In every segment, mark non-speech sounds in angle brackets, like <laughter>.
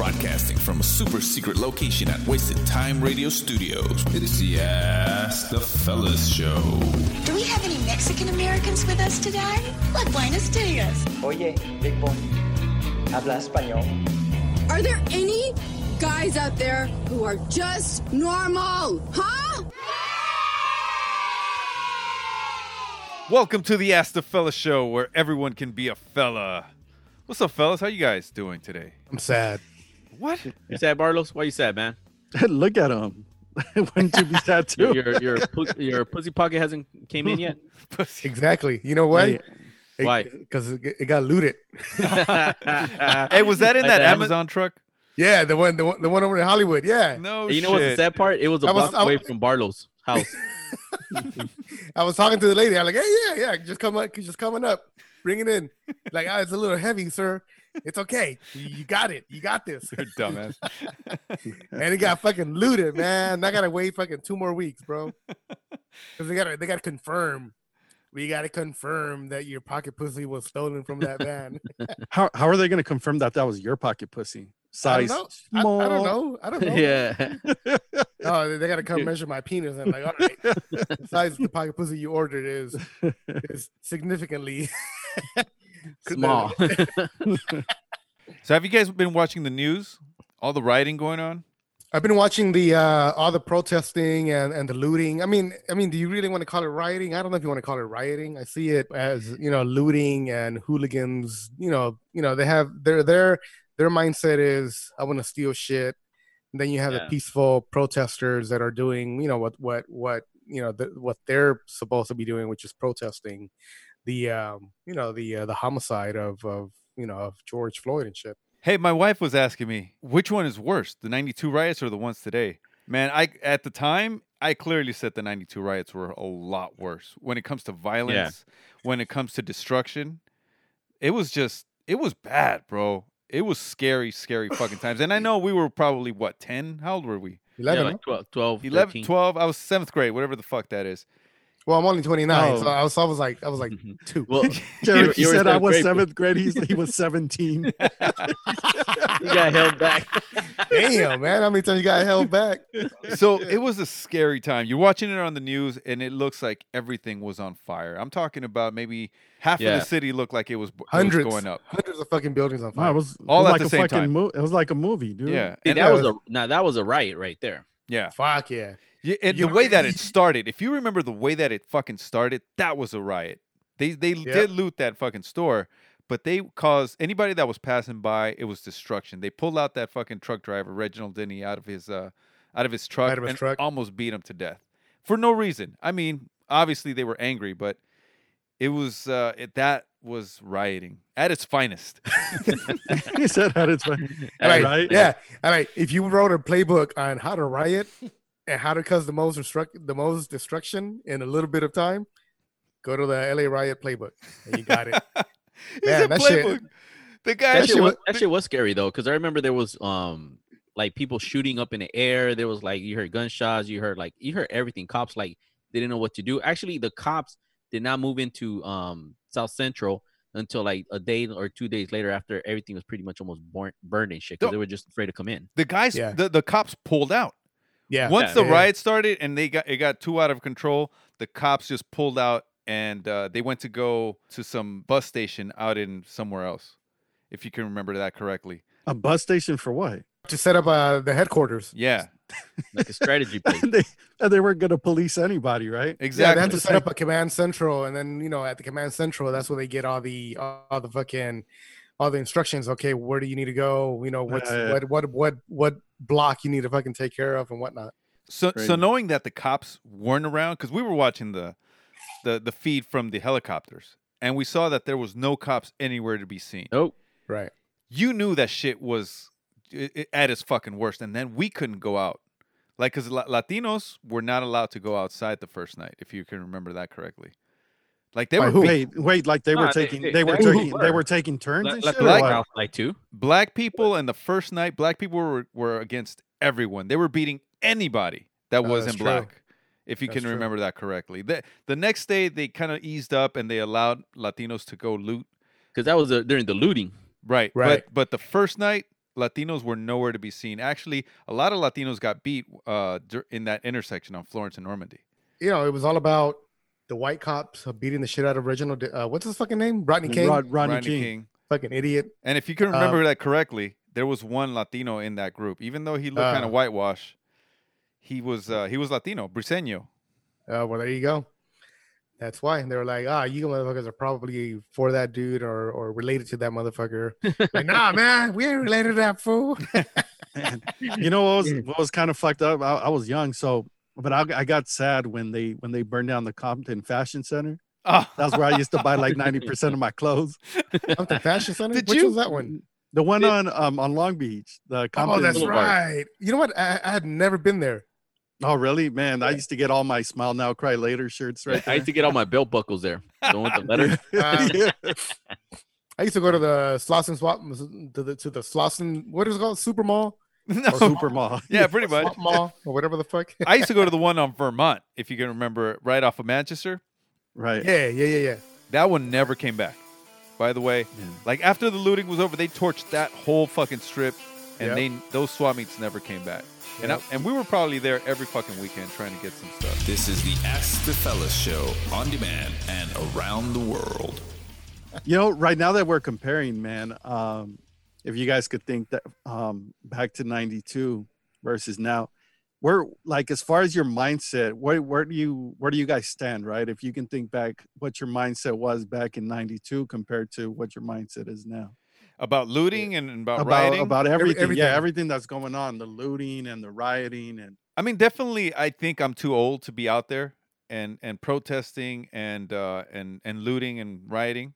Broadcasting from a super secret location at Wasted Time Radio Studios. It is the Ask the Fellas Show. Do we have any Mexican Americans with us today? Like Buenos Dias. Oye, Big Boy, habla español. Are there any guys out there who are just normal? Huh? Welcome to the Ask the Fella show where everyone can be a fella. What's up, fellas? How you guys doing today? I'm sad. What? You sad, Barlos? Why you sad, man? <laughs> Look at him. <laughs> Wouldn't you be sad <laughs> too? Your your your, your pussy pocket hasn't came in yet. Exactly. You know why? Why? Because it, it got looted. Hey, was that in Like that the Ama- Amazon truck? Yeah, the one, the one, the one over in Hollywood. Yeah, No you know what's the sad part? It was a I was- block I- away from Barlow's house. I was talking to the lady. I'm like, hey, yeah, yeah, just come up, he's just coming up, bring it in. Like, ah, it's a little heavy, sir. It's okay. You you got it. You got this. <laughs> You're dumbass. <laughs> and it got fucking looted, man. I gotta wait fucking two more weeks, bro. <laughs> Because they gotta, they gotta confirm. We gotta confirm that your pocket pussy was stolen from that van. How how are they going to confirm that that was your pocket pussy? I don't Size know. I, small. I don't know. I don't know. yeah. Oh, they- they gotta come measure my penis. and like, all right, the size of the pocket pussy you ordered is is significantly <laughs> Small. <laughs> so, have you guys been watching the news? All the rioting going on? I've been watching the uh all the protesting and and the looting. I mean, I mean, do you really want to call it rioting? I don't know if you want to call it rioting. I see it as you know looting and hooligans. You know, you know they have their their their mindset is I want to steal shit. And then you have Yeah. the peaceful protesters that are doing you know what what what you know the, what they're supposed to be doing, which is protesting the um you know the uh, the homicide of of you know of George Floyd and shit. Hey, my wife was asking me which one is worse, the '92 riots or the ones today. Man, I at the time I clearly said the '92 riots were a lot worse when it comes to violence, when it comes to destruction. It was just, it was bad, bro. It was scary, scary fucking times. And I <laughs> know we were probably what 10? How old were we? yeah, Eleven. like 12, 12 11, 13. 12. I was seventh grade, whatever the fuck that is. Well, I'm only 29, so Oh. I was I was like I was like Mhm. two. Well, <laughs> Jared, he you were said I was grade, seventh <laughs> grade. He's, he was 17. <laughs> You got held back. Damn, man. How many times you got held back? so it was a scary time. You're watching it on the news, and it looks like everything was on fire. I'm talking about maybe half of the city looked like it was, it was Hundreds. going up. Hundreds of fucking buildings on Wow, fire. it was, it All was at like the a same time. mo- It was like a movie, dude. Yeah, See, and, that was a now that was a riot right there. Yeah. Fuck yeah. Yeah, and You the know, way that it <laughs> started, if you remember the way that it fucking started, that was a riot. They they did loot that fucking store, but they caused anybody that was passing by, it was destruction. They pulled out that fucking truck driver, Reginald Denny, out of his uh out of his truck Out of his and truck. almost beat him to death for no reason. I mean, obviously they were angry, but it was uh it, that was rioting at its finest. <laughs> he said that it's fine. All right. right? Yeah. All right. If you wrote a playbook on how to riot and how to cause the most destruct the most destruction in a little bit of time, go to the LA riot playbook and you got it. <laughs> He Man, said that shit- playbook. The guy That shit, shit was, was- that shit was scary though, because I remember there was um like people shooting up in the air. There was like you heard gunshots, you heard like you heard everything. Cops like they didn't know what to do. Actually, the cops did not move into um South Central until like a day or two days later after everything was pretty much almost born, burned and shit because No. they were just afraid to come in. the guys Yeah. the, the cops pulled out. Yeah. Once Yeah. the Yeah. riot started and they got it got too out of control, the cops just pulled out and uh, they went to go to some bus station out in somewhere else, if you can remember that correctly. A bus station for what? to set up uh, the headquarters. Yeah, Like a strategy play. <laughs> And they, and they weren't going to police anybody, right? Yeah, exactly. they have to set up a command central, and then you know at the command central, that's where they get all the all the fucking all the instructions. Okay, where do you need to go? You know what's Yeah, yeah. what what what what block you need to fucking take care of and whatnot. so so knowing that the cops weren't around because we were watching the the the feed from the helicopters and we saw that there was no cops anywhere to be seen. Nope. Right. You knew that shit was i- i- at its fucking worst, and then we couldn't go out. Like, because Latinos were not allowed to go outside the first night, if you can remember that correctly. Like they By were who? Wait, wait, like they Nah, were they- taking, they- they, were they taking, were. they were taking turns and shit. or Black- what? Ralph like too. black people and the first night, black people were, were against everyone. They were beating anybody that Oh, wasn't that's true. black, if you That's can true. remember that correctly. The, the next day, they kind of eased up and they allowed Latinos to go loot. Because that was uh during the looting. Right. Right. But, but the first night, Latinos were nowhere to be seen. Actually, a lot of Latinos got beat uh, in that intersection on Florence and Normandy. You know, it was all about the white cops beating the shit out of Reginald. Uh, what's his fucking name? Rodney King. Rod, Rodney, Rodney King. King. fucking idiot. And if you can Um, remember that correctly, there was one Latino in that group. Even though he looked kind Uh. of whitewash, he was uh, he was Latino, Briseño. Uh, well, there you go. That's why And they were like, ah, you motherfuckers are probably for that dude or or related to that motherfucker. like, nah, <laughs> man, we ain't related to that fool. You know what was <laughs> what was kind of fucked up? I, I was young, so but I, I got sad when they when they burned down the Compton Fashion Center. Oh, That's where I used to buy like <laughs> ninety percent of my clothes. Compton Fashion Center. Did Which you? was that one? The one on um on Long Beach, the Compton. Oh, that's Boulevard. right. You know what? I, I had never been there. Oh, really, man? I used to get all my "Smile Now, Cry Later" shirts right there. I used to get all my belt buckles there. The one with the letter. Uh, <laughs> yeah. <laughs> I used to go to the Slauson Swap to the to the Slauson. What is it called? Super Mall. <laughs> no. Super Mall. yeah, pretty much. Swap Mall or whatever the fuck. I used to go to the one on Vermont, if you can remember, right off of Manchester. Right. yeah, yeah, yeah, yeah. That one never came back. By the way, Yeah. like after the looting was over, they torched that whole fucking strip, and Yep. they those swap meets never came back. And I, and we were probably there every fucking weekend trying to get some stuff. This is the Ask the Fellas show on demand and around the world. You know, right now that we're comparing, man, um, if you guys could think that um, back to '92 versus now, where like as far as your mindset, where where do you where do you guys stand, right? If you can think back, what your mindset was back in '92 compared to what your mindset is now About looting and, and about, about rioting. about everything, everything. yeah, everything that's going on, the looting and the rioting, and I mean, definitely, I think I'm too old to be out there and and protesting and uh, and and looting and rioting.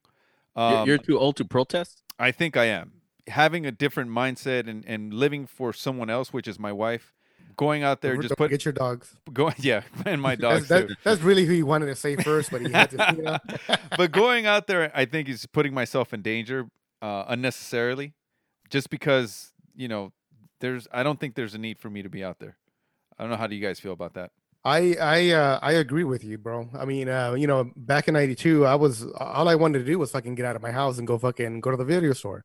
You're- Um, You're too old to protest. I think I am having a different mindset and, and living for someone else, which is my wife. Going out there, Don't just put get your dogs. <laughs> going, yeah, <laughs> and my That's, dogs that, too. that's really who you wanted to say first, but he had to. You know? <laughs> but going out there, I think is putting myself in danger uh, unnecessarily, just because you know there's. I don't think there's a need for me to be out there. I don't know. How do you guys feel about that? I I uh, I agree with you, bro. I mean, uh, you know, back in '92, I was all I wanted to do was fucking get out of my house and go fucking go to the video store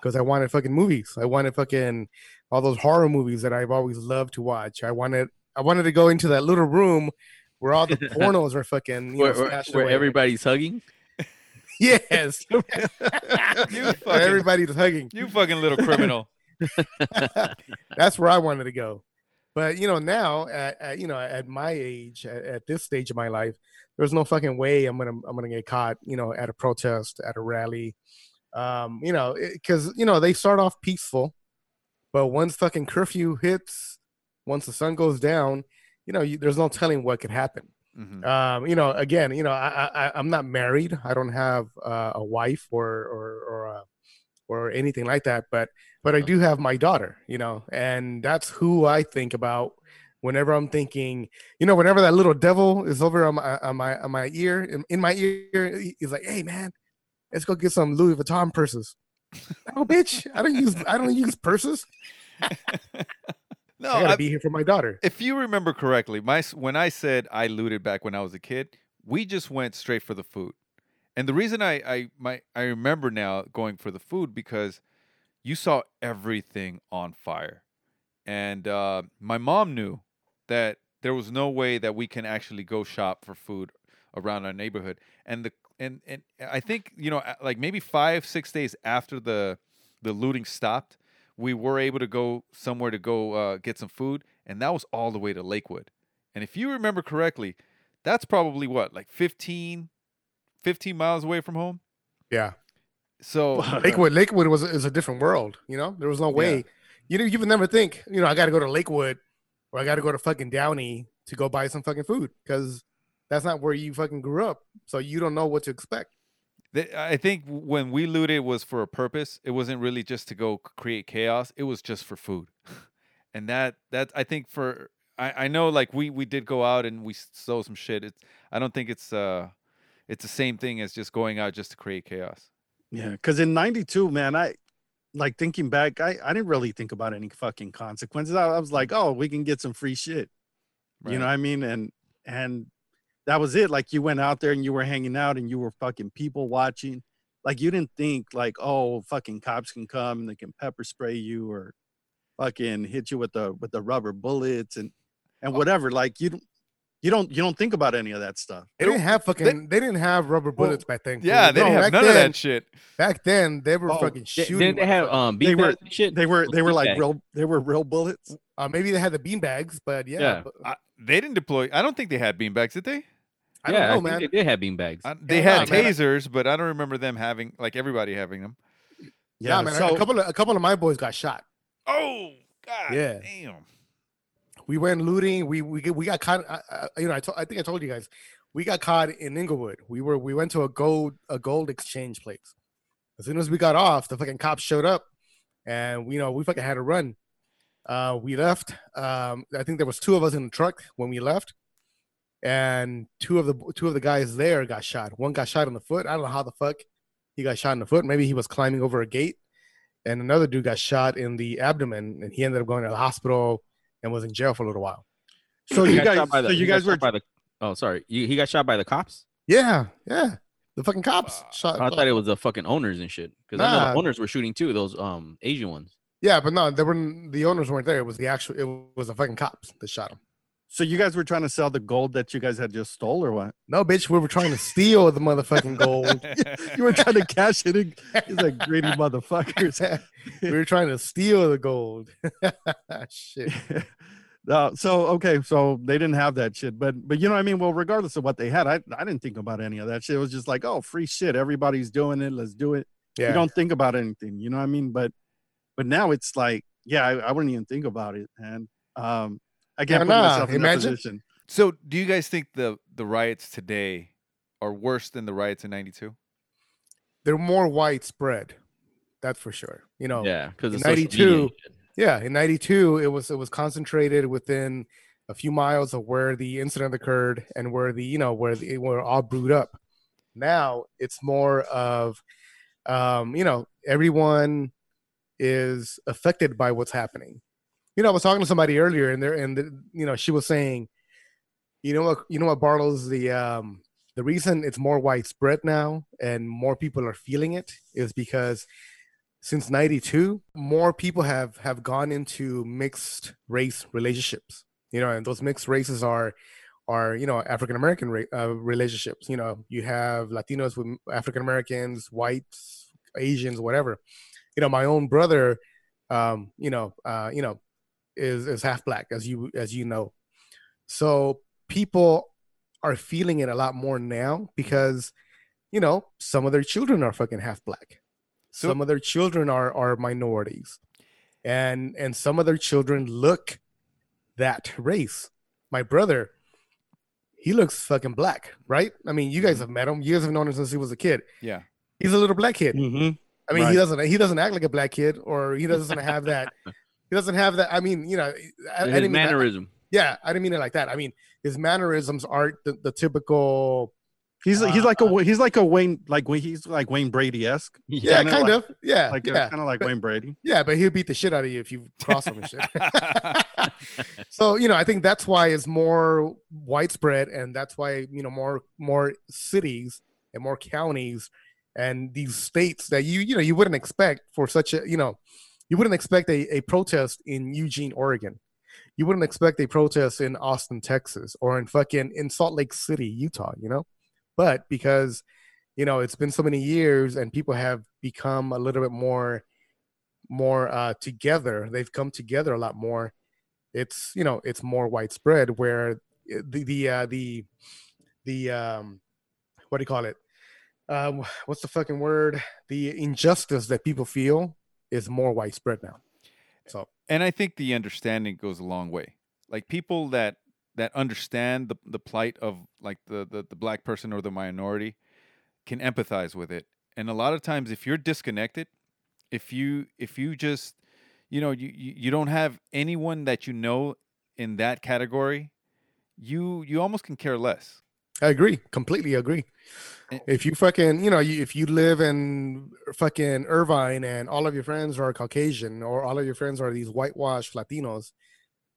because I wanted fucking movies. I wanted fucking all those horror movies that I've always loved to watch. I wanted I wanted to go into that little room where all the <laughs> pornos are fucking you Where, know, where, stashed where away. everybody's hugging. Yes, <laughs> You <laughs> fucking, everybody's hugging. you fucking little criminal. <laughs> That's where I wanted to go. But you know, now at, at you know at my age, at, at this stage of my life, there's no fucking way I'm gonna I'm gonna get caught. You know, at a protest, at a rally. Um, you know, because you know they start off peaceful, but once fucking curfew hits, once the sun goes down, you know, you, there's no telling what could happen. Mhm. Um, you know, again, you know, I, I I'm not married. I don't have uh, a wife or or or uh, or anything like that. But but I do have my daughter. You know, and that's who I think about whenever I'm thinking. You know, whenever that little devil is over on my on my on my ear in, in my ear, he's like, "Hey, man, let's go get some Louis Vuitton purses." oh, bitch! I don't use I don't use purses. <laughs> No, I gotta I- be here for my daughter. if you remember correctly, my when I said I looted back when I was a kid, we just went straight for the food. And the reason I I my I remember now going for the food because you saw everything on fire, and uh, my mom knew that there was no way that we can actually go shop for food around our neighborhood. And the and and I think you know like maybe five six days after the the looting stopped, we were able to go somewhere to go uh, get some food, and that was all the way to Lakewood. And if you remember correctly, that's probably what like 15, 15 miles away from home. Yeah. So <laughs> <laughs> Lakewood, Lakewood was is a different world. You know, there was no way. You know, you would never think. You know, I got to go to Lakewood, or I got to go to fucking Downey to go buy some fucking food because that's not where you fucking grew up. So you don't know what to expect. I think when we looted it was for a purpose. It wasn't really just to go create chaos. It was just for food, <laughs> and that that I think for I, I know like we we did go out and we stole some shit. It's I don't think it's uh it's the same thing as just going out just to create chaos. Yeah, because in '92, man, I like thinking back, I, I didn't really think about any fucking consequences. I, I was like, oh, we can get some free shit. You know what I mean? And and that was it. Like you went out there and you were hanging out and you were fucking people watching. like you didn't think like oh fucking cops can come and they can pepper spray you or fucking hit you with the with the rubber bullets and and whatever like you don't you don't you don't think about any of that stuff They didn't have fucking. They, didn't have rubber bullets back then. Yeah, fool. they didn't have back none of then- that shit. Back then, they were Oh, fucking They- shooting. Didn't they have um They were- shit? they were they were like real they were real bullets Uh, maybe they had the bean bags, but yeah, Yeah. but- I, they didn't deploy. I don't think they had beanbags, did they? I yeah, don't know, I think man. they did have beanbags. I, they Yeah, had nah, man. tasers, but I don't remember them having like everybody having them. Yeah, man. so a couple of a couple of my boys got shot. Oh God, Yeah. damn. We went looting. We we we got caught. I, I, you know, I, to, I think I told you guys. We got caught in Inglewood. We were we went to a gold a gold exchange place. As soon as we got off, the fucking cops showed up, and we you know we fucking had to run. Uh, we left. Um, I think there was two of us in the truck when we left, and two of the two of the guys there got shot. One got shot in the foot. I don't know how the fuck he got shot in the foot. Maybe he was climbing over a gate, and another dude got shot in the abdomen, and he ended up going to the hospital and was in jail for a little while. so you guys shot by so you guys were by the. Oh, sorry. You, he got shot by the cops. Yeah, yeah. The fucking cops shot. I thought it was the fucking owners and shit. Because I know the owners were shooting too. Those um Asian ones. Yeah, but no, there were the owners weren't there. It was the actual. It was the fucking cops that shot him. So you guys were trying to sell the gold that you guys had just stole or what No, bitch, we were trying to steal the motherfucking gold. <laughs> you were trying to cash it in he's like greedy <laughs> motherfuckers <laughs> we were trying to steal the gold. Shit. no, so okay, so they didn't have that shit, but but you know what I mean. Well, regardless of what they had, I I didn't think about any of that shit. It was just like, oh, free shit, everybody's doing it, let's do it. Yeah. You don't think about anything, you know what I mean? But but now it's like, yeah, I, I wouldn't even think about it, and um, I can't Yeah, put nah, myself in that imagine- position. So, do you guys think the the riots today are worse than the riots in '92? They're more widespread. That's for sure. You know. Yeah, because 92 Yeah, in '92, it was it was concentrated within a few miles of where the incident occurred and where the you know where they were all brewed up. Now it's more of, um, you know, everyone is affected by what's happening. You know, I was talking to somebody earlier, and there, and the, you know, she was saying, you know what, you know what, Barlow's the um, the reason it's more widespread now and more people are feeling it is because since 92 more people have have gone into mixed race relationships. You know and those mixed races are are you know african american ra- uh, relationships. You know you have latinos with african americans whites asians whatever. You know my own brother um you know uh you know is is half black as you as you know. So people are feeling it a lot more now because you know some of their children are fucking half black. So- some of their children are are minorities. And and some of their children look that race. My brother he looks fucking black right? I mean you guys have met him. You guys have known him since he was a kid. Yeah. he's a little black kid. Mhm. i mean Right. he doesn't he doesn't act like a black kid or he doesn't have that <laughs> he doesn't have that i mean you know I, I His that- mannerism. yeah i didn't mean it like that i mean his mannerisms aren't the, the typical He's he's Uh, like a he's like a Wayne like he's like Wayne Brady esque. <laughs> yeah, Kinda kind like- of yeah Like yeah kind of like Wayne Brady. <laughs> yeah but he'll beat the shit out of you if you cross him and shit <laughs> so you know i think that's why it's more widespread and that's why you know more more cities and more counties and these states that you you know you wouldn't expect for such a you know you wouldn't expect a, a protest in eugene oregon. You wouldn't expect a protest in austin texas or in fucking in salt lake city utah you know? But because you know it's been so many years and people have become a little bit more more uh together they've come together a lot more it's you know it's more widespread where the the uh the the um what do you call it? Um what's the fucking word? The injustice that people feel is more widespread now so and I think the understanding goes a long way. Like people that that understand the the plight of like the the, the black person or the minority can empathize with it. And a lot of times, if you're disconnected, if you if you just you know you you, don't have anyone that you know in that category, you you almost can care less. I agree, completely agree. If you fucking, you know, you, if you live in fucking Irvine and all of your friends are Caucasian or all of your friends are these whitewashed Latinos,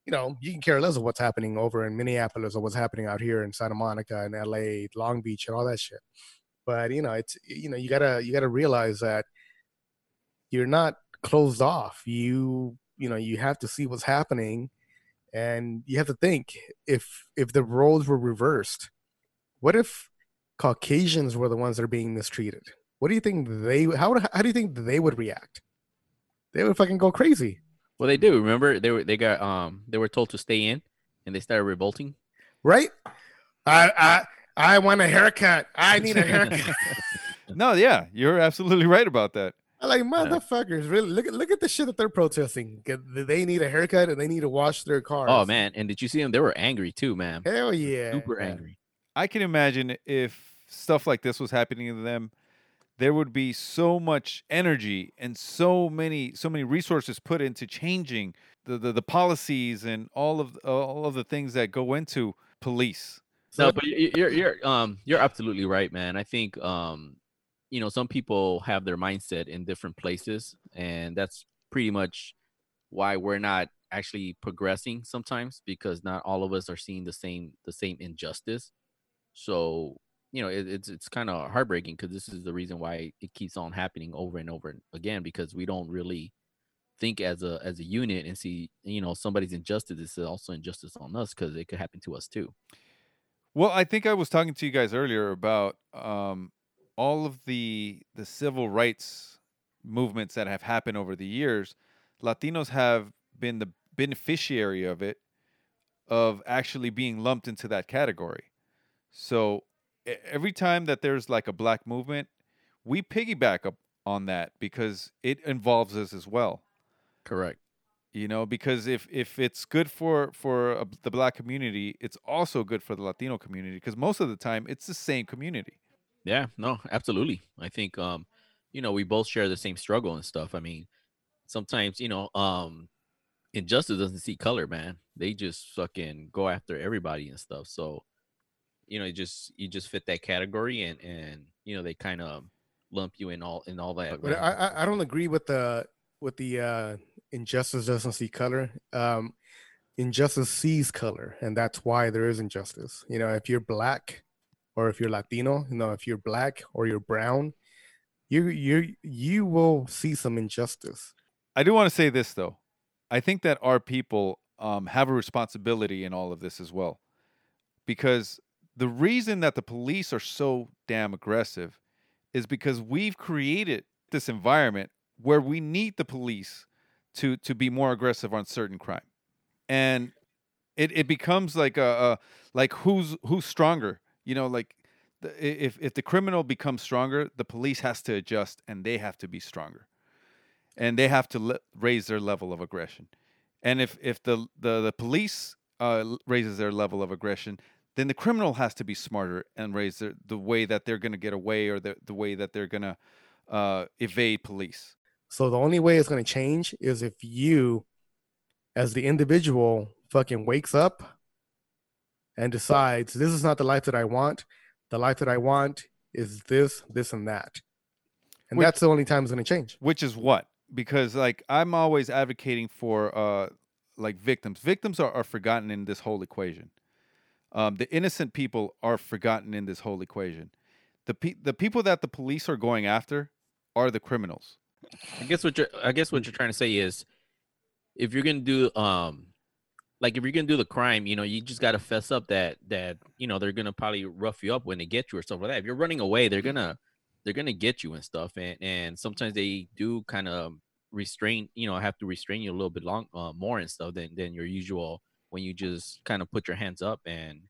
you know, you can care less of what's happening over in Minneapolis or what's happening out here in Santa Monica and LA, Long Beach, and all that shit. but you know it's you know you gotta you gotta realize that you're not closed off you you know you have to see what's happening and you have to think if if the roles were reversed what if caucasians were the ones that are being mistreated what do you think they how how do you think they would react they would fucking go crazy Well, they do. Remember, they were they got um they were told to stay in, and they started revolting. right i i i want a haircut i need a haircut <laughs> <laughs> No, yeah, you're absolutely right about that. I'm like motherfuckers really look at look at the shit that they're protesting. they need a haircut and they need to wash their cars Oh man, and did you see them? They were angry too, man. hell yeah Super angry. I can imagine if stuff like this was happening to them, there would be so much energy and so many so many resources put into changing the the, the policies and all of all of the things that go into police. No, but you're you're um you're absolutely right, man. I think um you know some people have their mindset in different places, and that's pretty much why we're not actually progressing sometimes because not all of us are seeing the same the same injustice. So you know it, it's it's kind of heartbreaking because this is the reason why it keeps on happening over and over again because we don't really think as a as a unit and see you know somebody's injustice is also injustice on us because it could happen to us too. Well, I think I was talking to you guys earlier about um, all of the the civil rights movements that have happened over the years. Latinos have been the beneficiary of it, of actually being lumped into that category. So every time that there's like a black movement, we piggyback up on that because it involves us as well Correct. you know because if if it's good for for uh, the black community it's also good for the latino community because most of the time it's the same community Yeah, no, absolutely. I think um, you know, we both share the same struggle and stuff. I mean, sometimes, you know, um injustice doesn't see color, man. They just fucking go after everybody and stuff. So, you know, you just you just fit that category and and you know, they kind of lump you in all in all that. but man. I, I I don't agree with the with the uh injustice doesn't see color um injustice sees color and that's why there is injustice you know if you're black or if you're latino you know if you're black or you're brown you you you will see some injustice i do want to say this though i think that our people um, have a responsibility in all of this as well because the reason that the police are so damn aggressive is because we've created this environment where we need the police to to be more aggressive on certain crime. And it, it becomes like a, a like who's who's stronger? You know like the, if if the criminal becomes stronger the police has to adjust and they have to be stronger. And they have to le- raise their level of aggression. And if if the the, the police uh, raises their level of aggression then the criminal has to be smarter and raise their, the way that they're going to get away or the, the way that they're going to uh, evade police. So the only way it's going to change is if you as the individual fucking wakes up and decides this is not the life that i want. The life that i want is this this and that. And Which- that's the only time it's going to change. Which is what? Because like i'm always advocating for uh like victims. Victims are, are forgotten in this whole equation um the innocent people are forgotten in this whole equation the pe- the people that the police are going after are the criminals I guess what you're I guess what you're trying to say is if you're gonna do um like if you're gonna do the crime, you know, you just gotta fess up that that you know they're gonna probably rough you up when they get you or stuff like that. If you're running away, they're gonna they're gonna get you and stuff, and and sometimes they do kind of restrain, you know, have to restrain you a little bit long uh, more and stuff than than your usual when you just kind of put your hands up and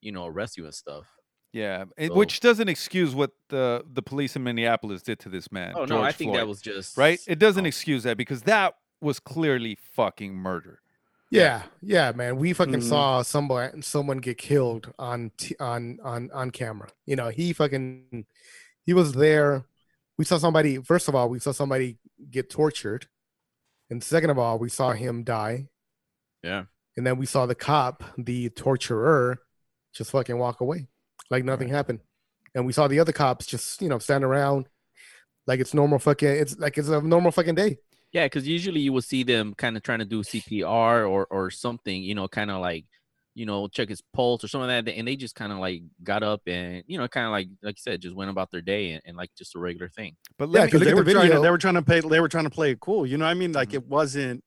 you know arrest you and stuff. yeah it- So- which doesn't excuse what the the police in minneapolis did to this man Oh no, I George think that was just right it doesn't oh. excuse that because that was clearly fucking murder Yeah, yeah, man. We fucking Mhm. saw someone someone get killed on t- on on on camera. You know, he fucking he was there. We saw somebody. First of all, we saw somebody get tortured, and second of all, we saw him die. Yeah. And then we saw the cop, the torturer, just fucking walk away like nothing happened. And we saw the other cops just you know stand around like it's normal fucking. It's like it's a normal fucking day. Yeah, because usually you will see them kind of trying to do CPR or or something, you know, kind of like you know, check his pulse or something like that. And they just kind of like got up and, you know, kind of like, like you said, just went about their day and, and like just a regular thing. But Yeah, because me, they at were the trying to they were trying to pay they were trying to play it cool. You know what I mean? Like Mm-hmm. it wasn't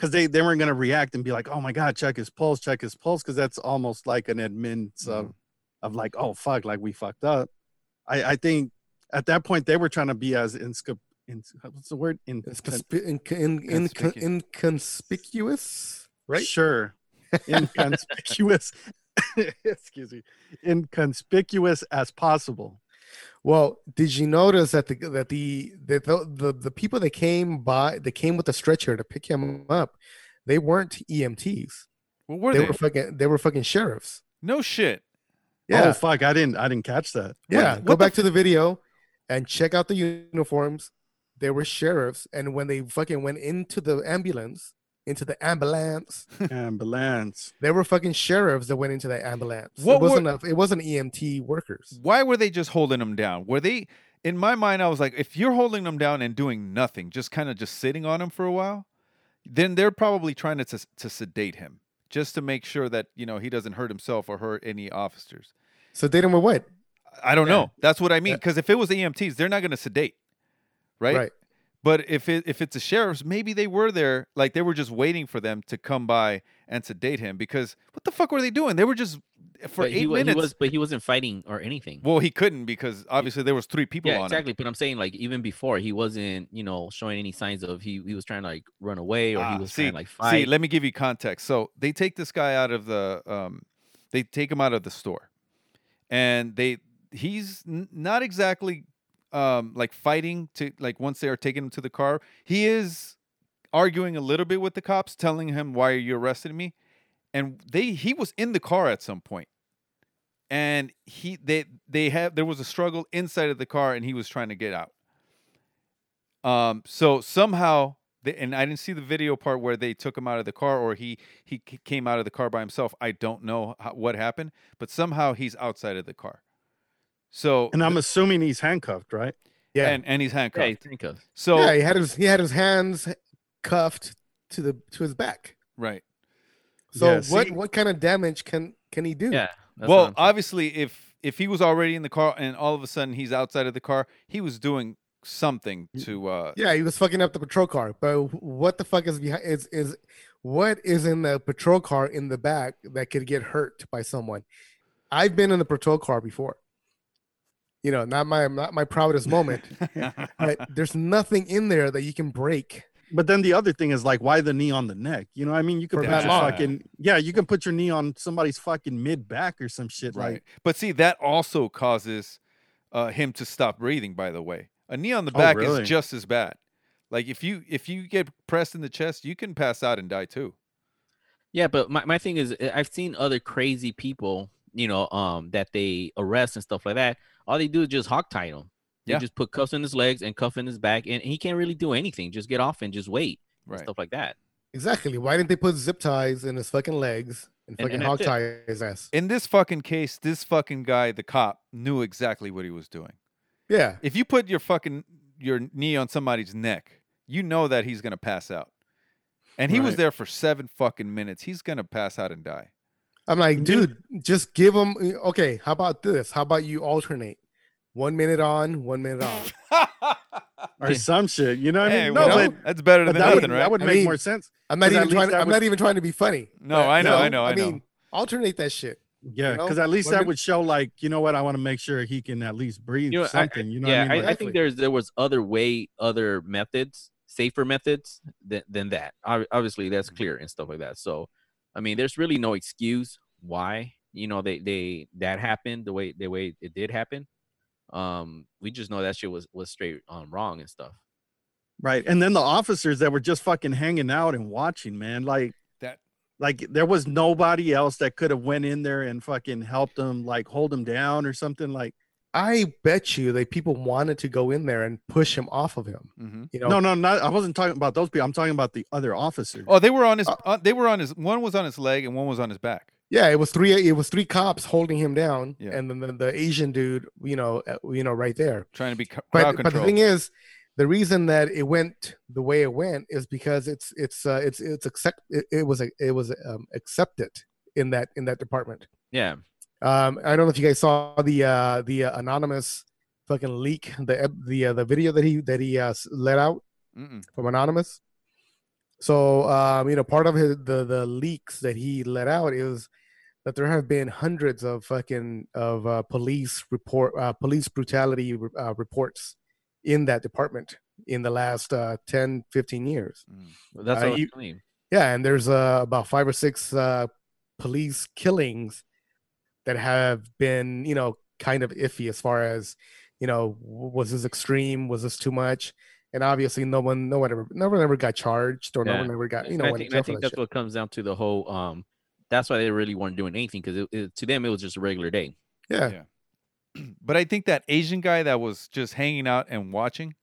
because they they weren't gonna react and be like, oh my god, check his pulse, check his pulse, because that's almost like an admittance of Mm-hmm. of like, oh fuck, like we fucked up. I I think at that point they were trying to be as insc in what's the word in in, in, in, Conspicuous. inconspicuous, right? Sure. <laughs> Inconspicuous. <laughs> Excuse me. Inconspicuous as possible. Well, did you notice that the that the the, the the the people that came by that came with the stretcher to pick him up, they weren't EMTs. what were they they? were fucking they were fucking sheriffs. no shit. Yeah, Oh fuck, I didn't I didn't catch that. yeah. what Go the back to the video and check out the uniforms. They were sheriffs, and when they fucking went into the ambulance, into the ambulance, Ambulance. they were fucking sheriffs that went into the ambulance. What it wasn't a, it wasn't EMT workers. Why were they just holding him down? Were they? In my mind, I was like, if you're holding them down and doing nothing, just kind of just sitting on him for a while, then they're probably trying to to, to sedate him, just to make sure that you know he doesn't hurt himself or hurt any officers. So they didn't what? I don't Yeah. know. That's what I mean. Yeah. Because if it was the EMTs, they're not going to sedate, right? right. But if it if it's the sheriffs, maybe they were there, like they were just waiting for them to come by and sedate him. Because what the fuck were they doing? They were just for but eight he, wa- he minutes. was, but he wasn't fighting or anything. well, he couldn't because obviously there was three people yeah, exactly. But I'm saying like even before he wasn't, you know, showing any signs of he he was trying to like run away or Ah, he was see, trying to like See, let me give you context. So they take this guy out of the, um, they take him out of the store, and they he's n- not exactly um, like fighting to like once they are taking him to the car. He is arguing a little bit with the cops, telling him why are you arresting me, and they he was in the car at some point, and he they they have there was a struggle inside of the car, and he was trying to get out. Um, so somehow, and I didn't see the video part where they took him out of the car or he he came out of the car by himself. I don't know how, what happened, but somehow he's outside of the car. So And I'm assuming he's handcuffed, right? Yeah. and and he's yeah, handcuffed. he's handcuffed. So yeah, he had his he had his hands cuffed to the to his back. right. So Yeah, what see- what kind of damage can can he do? Yeah. well, obviously, if if he was already in the car and all of a sudden he's outside of the car, he was doing something to. uh Yeah, he was fucking up the patrol car. But what the fuck is behind is is what is in the patrol car in the back that could get hurt by someone? I've been in the patrol car before. You know, not my not my proudest moment, <laughs> but there's nothing in there that you can break. But then the other thing is like, why the knee on the neck? You know, what I mean, you could For put your long. fucking yeah, you can put your knee on somebody's fucking mid back or some shit. Right. Like, But see, that also causes uh, him to stop breathing. By the way, a knee on the Oh, back really? is just as bad. Like if you if you get pressed in the chest, you can pass out and die too. Yeah, but my, my thing is I've seen other crazy people, you know, um, that they arrest and stuff like that. All they do is just hog tie him. They Yeah. just put cuffs in his legs and cuff in his back, and he can't really do anything. Just get off and just wait and Right. stuff like that. Exactly. Why didn't they put zip ties in his fucking legs and And- fucking and hog that's tie his ass? In this fucking case, this fucking guy, the cop, knew exactly what he was doing. Yeah. If you put your fucking your knee on somebody's neck, you know that he's gonna pass out. And he was there for seven fucking minutes. He's gonna pass out and die. I'm like, Dude. dude, just give him. Okay, how about this? How about you alternate? One minute on, one minute off. <laughs> or some shit. You know what I mean? No, know, but, that's better than that, nothing, would, right? that would I make mean, more sense. I'm not 'Cause at even trying. To, I'm would- not even trying to be funny. No, but, I you know, I know, I I mean, alternate that shit. Yeah, you know, because at least that would show like, you know what, I want to make sure he can at least breathe You know, I- something. you know yeah, what I mean? I, Like, think there's there was other way, other methods, safer methods than than that. Obviously, that's Mm-hmm. clear and stuff like that. So, I mean, there's really no excuse why you know they they that happened the way the way it did happen. Um, we just know that shit was was straight um wrong and stuff. Right. And then the officers that were just fucking hanging out and watching, man, like That- like there was nobody else that could have went in there and fucking helped them like hold them down or something like I bet you that people wanted to go in there and push him off of him. hmm You know, no no not I wasn't talking about those people I'm talking about the other officers Oh, they were on his. Uh, Uh, they were on his. One was on his leg and one was on his back. yeah, it was three. It was three cops holding him down, Yeah. and then the, the Asian dude, you know, uh, you know, right there. trying to be crowd But, but the thing is, the reason that it went the way it went is because it's it's uh, it's it's accept it, it was a it was um, accepted in that in that department. Yeah. Um, I don't know if you guys saw the uh, the uh, anonymous fucking leak, the the uh, the video that he that he uh, let out Mm-mm. from anonymous. So um, you know, part of his the the leaks that he let out is that there have been hundreds of fucking of uh, police report uh, police brutality uh, reports in that department in the last uh, 10 15 years Well, that's Uh, what you- yeah and there's uh, about five or six uh, police killings that have been you know kind of iffy as far as you know was this extreme was this too much and obviously no one no one ever no one ever got charged or no Yeah. one ever got you know I think, I think that's shit. what comes down to the whole. Um, that's why they really weren't doing anything because it, it, to them it was just a regular day. yeah Yeah. <clears throat> But I think that Asian guy that was just hanging out and watching,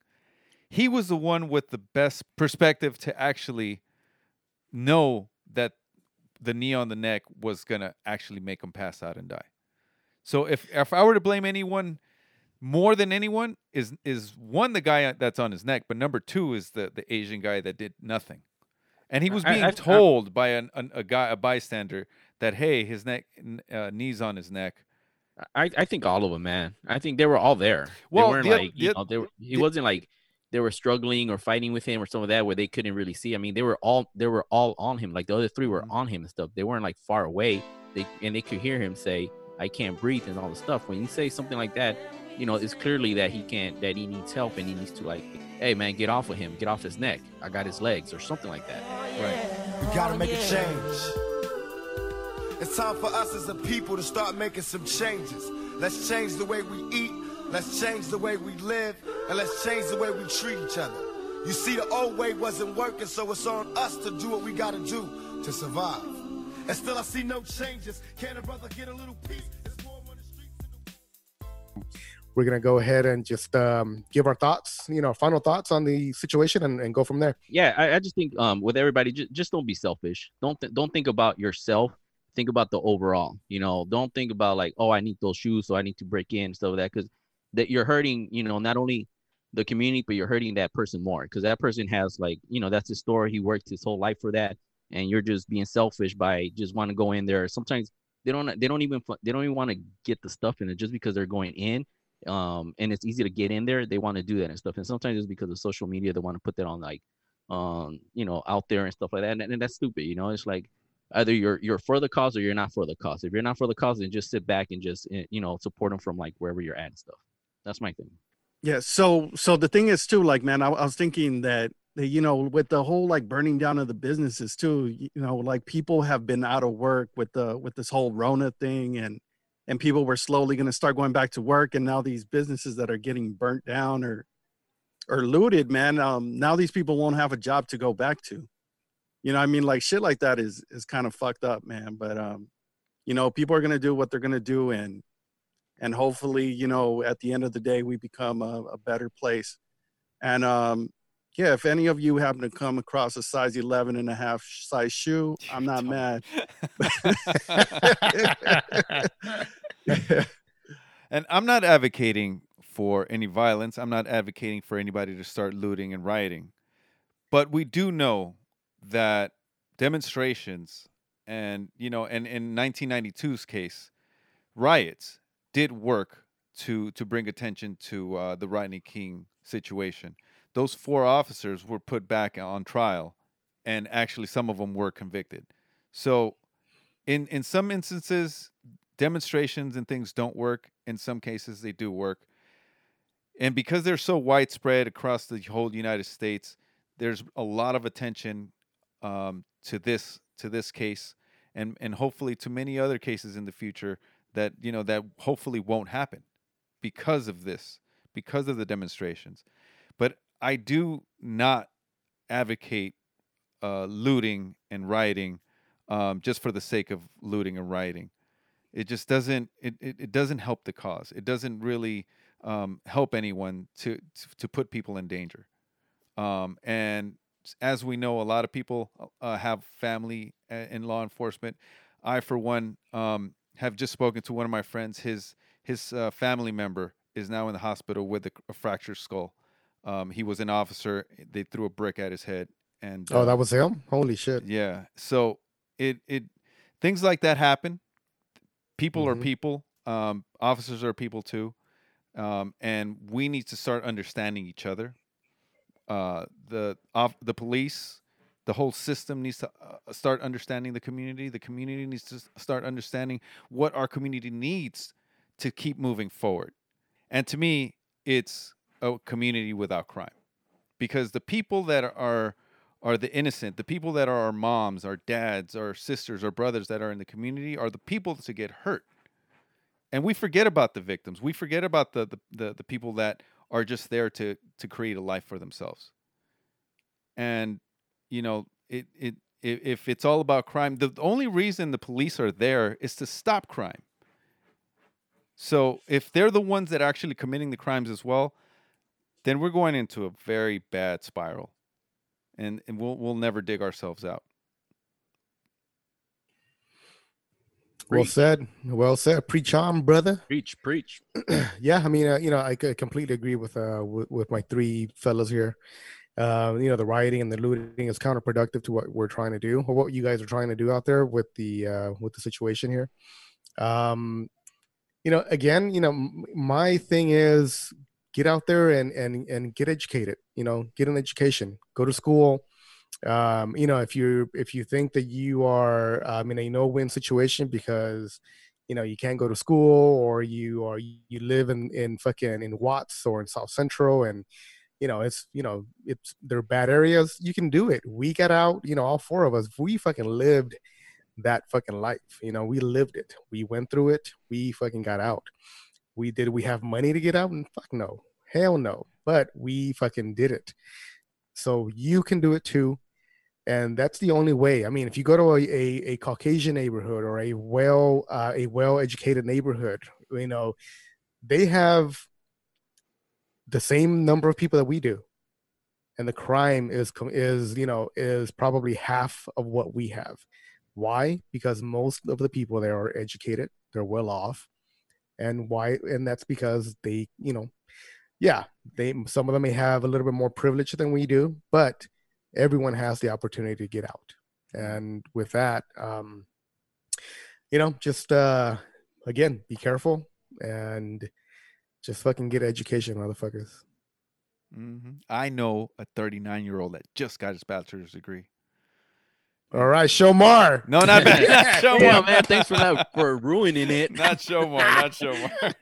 he was the one with the best perspective to actually know that the knee on the neck was gonna actually make him pass out and die. So if if I were to blame anyone more than anyone is is one the guy that's on his neck, but number two is the the Asian guy that did nothing, and he was being I- I- told by an, an, a guy a bystander that hey his neck uh, knees on his neck. I, I think all of them, man. I think they were all there. Well, they weren't the like the you know, they were, he the- wasn't like they were struggling or fighting with him or some of that where they couldn't really see. I mean, they were all they were all on him. Like the other three were Mhm. on him and stuff. They weren't like far away. They and they could hear him say, "I can't breathe" and all the stuff. When you say something like that, you know, it's clearly that he can't, that he needs help and he needs to like, hey man, get off of him, get off his neck. I got his legs or something like that. Right. We gotta make a change. It's time for us as a people to start making some changes. Let's change the way we eat, let's change the way we live, and let's change the way we treat each other. You see, the old way wasn't working, so it's on us to do what we gotta do to survive. And still, I see no changes. Can a brother get a little peace? It's war on the streets. we're gonna go ahead and just um, give our thoughts you know final thoughts on the situation and, and go from there yeah I, I just think um with everybody just, just don't be selfish don't th- don't think about yourself think about the overall you know don't think about like oh i need those shoes so i need to break in stuff like that because that you're hurting you know not only the community but you're hurting that person more. Because that person has like you know that's his story. He worked his whole life for that. And you're just being selfish by just want to go in there. Sometimes they don't they don't even they don't even want to get the stuff in it just because they're going in um and it's easy to get in there. They want to do that and stuff. And sometimes it's because of social media. They want to put that on like um you know out there and stuff like that. And, and that's stupid you know? It's like either you're you're for the cause or you're not for the cause. If you're not for the cause then just sit back and just eh, you know support them from like wherever you're at and stuff that's my thing Yeah. So so the thing is too, like, man, I, I was thinking that, you know, with the whole like burning down of the businesses too, you know, like people have been out of work with the with this whole Rona thing, and and people were slowly going to start going back to work, and now these businesses that are getting burnt down or or looted, man, um, now these people won't have a job to go back to. You know, I mean, like shit like that is is kind of fucked up, man. But um, you know, people are gonna do what they're gonna do, and and hopefully you know at the end of the day we become a, a better place and um yeah if any of you happen to come across a size 11 and a half size shoe <laughs> i'm not mad <laughs> And I'm not advocating for any violence. I'm not advocating for anybody to start looting and rioting. But we do know that demonstrations and, you know, and in 1992's case, riots did work to to bring attention to uh, the Rodney King situation. Those four officers were put back on trial, and actually some of them were convicted. So, in in some instances, demonstrations and things don't work. In some cases, they do work. And because they're so widespread across the whole United States, there's a lot of attention um, to this to this case, and and hopefully to many other cases in the future that you know that hopefully won't happen because of this, because of the demonstrations. But I do not advocate uh, looting and rioting um, just for the sake of looting and rioting. It just doesn't. It, it, it doesn't help the cause. It doesn't really um, help anyone to, to to put people in danger. Um, and as we know, a lot of people uh, have family uh, in law enforcement. I, for one, um, have just spoken to one of my friends. His his uh, family member is now in the hospital with a, a fractured skull. Um, he was an officer. They threw a brick at his head, and oh uh, that was him holy shit yeah. So it it things like that happen. People are Mhm. people. Um, officers are people too, um, and we need to start understanding each other. Uh, the off, the police, the whole system needs to uh, start understanding the community. The community needs to start understanding what our community needs to keep moving forward. And to me, it's a community without crime, because the people that are are the innocent, the people that are our moms, our dads, our sisters, our brothers that are in the community are the people to get hurt. And we forget about the victims. We forget about the the, the, the people that are just there to to create a life for themselves. And you know, it it if, if it's all about crime, the only reason the police are there is to stop crime. So if they're the ones that are actually committing the crimes as well, then we're going into a very bad spiral and, and we'll we'll never dig ourselves out. Well Preach. said. Well said. Preach on, brother. Preach, preach. <clears throat> yeah, I mean, uh, you know, I completely agree with uh with, with my three fellas here. Uh, you know, the rioting and the looting is counterproductive to what we're trying to do, or what you guys are trying to do out there with the uh, with the situation here. Um, you know, again, you know, my thing is get out there and and and get educated. You know, get an education, go to school. Um, you know, if you if you think that you are um, in a no win situation because you know you can't go to school or you or you live in in fucking in Watts or in South Central and you know it's you know it's they're bad areas you can do it. We got out you know all four of us we fucking lived that fucking life you know we lived it. We went through it we fucking got out. We did we have money to get out? And fuck no. Hell no but we fucking did it. So you can do it too and that's the only way. I mean if you go to a, a, a caucasian neighborhood or a well uh, a well educated neighborhood you know they have the same number of people that we do. And the crime is is you know is probably half of what we have. Why? Because most of the people there are educated they're well off. And why and that's because they you know yeah they some of them may have a little bit more privilege than we do but everyone has the opportunity to get out. And with that um you know just uh again be careful and just fucking get education motherfuckers hmm I know a 39 year old that just got his bachelor's degree. all right shomar <laughs> No, not bad. <laughs> Not Shomar. Yeah, man. Thanks for that for ruining it. <laughs> Not Shomar. Not Shomar.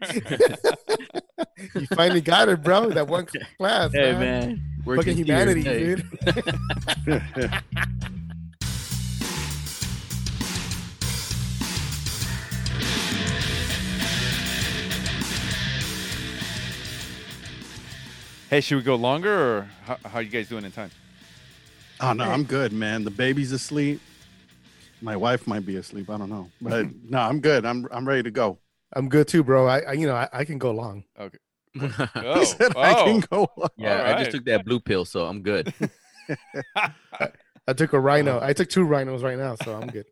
you finally got it bro that one class Hey, man. man. Working fucking humanity dude hey, should we go longer or how, how you guys doing in time? Oh no, I'm good, man. The baby's asleep. My wife might be asleep. I don't know, but <laughs> no, I'm good. I'm I'm ready to go. i'm good too bro i, I you know I, I can go long <laughs> Oh, I said I can oh. go. yeah, I just took that blue pill, so I'm good. <laughs> i took a rhino i took two rhinos right now so i'm good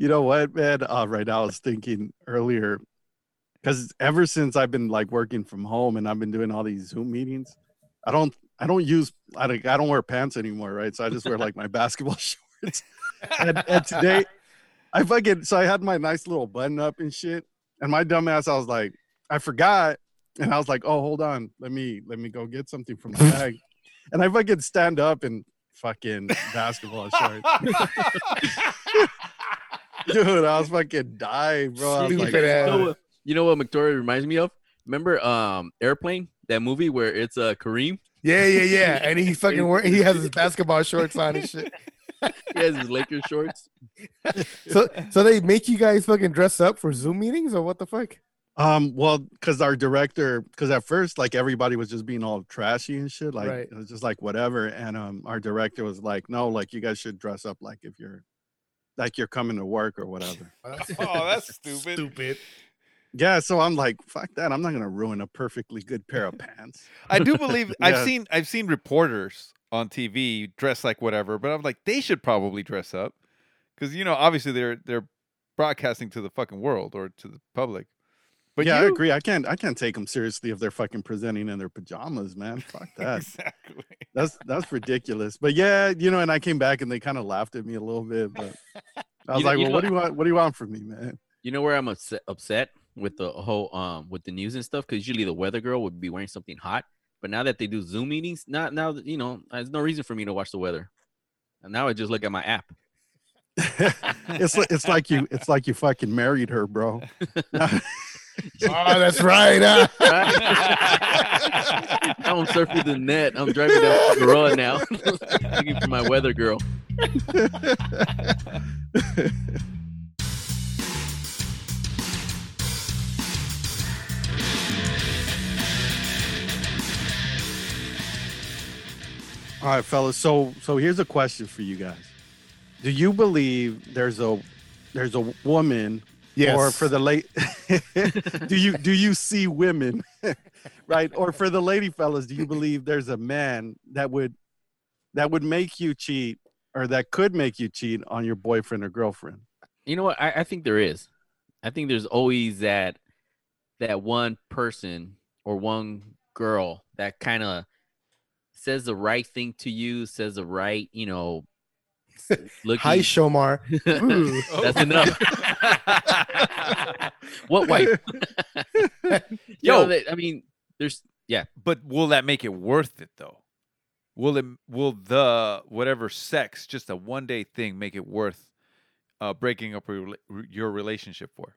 you know what, man? Uh, right now, I was thinking earlier because ever since I've been like working from home and I've been doing all these Zoom meetings, I don't I don't use I don't, I don't wear pants anymore, right? So I just wear like my <laughs> basketball <laughs> shorts. And, and today, <laughs> I fucking so I had my nice little button up and shit, and my dumbass, I was like, I forgot, and I was like, oh, hold on, let me let me go get something from the bag, and I fucking stand up and fucking basketball shorts. Dude, I was fucking dying, bro. Was like, ass. You know, what, you know what Victoria reminds me of? Remember um Airplane, that movie where it's uh Kareem? yeah yeah yeah <laughs> and he fucking wear, he has his basketball shorts on and shit <laughs> He has his Lakers shorts. so so they make you guys fucking dress up for zoom meetings or what the fuck Um, well, because our director, because at first, like everybody was just being all trashy and shit, like Right. it was just like whatever. And um, our director was like, "No, like you guys should dress up like if you're, like you're coming to work or whatever." <laughs> oh, that's stupid. stupid yeah, so I'm like, "Fuck that! I'm not gonna ruin a perfectly good pair of pants." I do <laughs> believe I've seen I've seen reporters on TV dress like whatever, but I'm like they should probably dress up because you know obviously they're they're broadcasting to the fucking world or to the public. But yeah, I agree. I can't, I can't take them seriously if they're fucking presenting in their pajamas, man. Fuck <laughs> that. exactly. That's that's ridiculous. But yeah, you know, and I came back and they kind of laughed at me a little bit, but <laughs> I was You like, you well, know- what do you want? What do you want from me, man? You know where I'm upset, upset with the whole um with the news and stuff because usually the weather girl would be wearing something hot, but now that they do Zoom meetings, not now you know, there's no reason for me to watch the weather. And now I just look at my app. <laughs> it's it's like you it's like you fucking married her, bro. Oh, <laughs> that's right. huh? now <laughs> I'm surfing the net. I'm driving down the road now, looking for my weather girl. All right, fellas. So so here's a question for you guys. Do you believe there's a there's a woman Yes. or for the late <laughs> do you do you see women <laughs> right or for the lady fellas do you believe there's a man that would that would make you cheat or that could make you cheat on your boyfriend or girlfriend You know what? I, I think there is. I think there's always that that one person or one girl that kind of says the right thing to you, says the right, you know, s- <laughs> looking. Hi, Shomar. <laughs> That's enough. <laughs> what wife? Yo. Yo, they, I mean, there's yeah. But will that make it worth it though? Will it will the whatever sex, just a one day thing, make it worth uh, breaking up your, rela- your relationship for?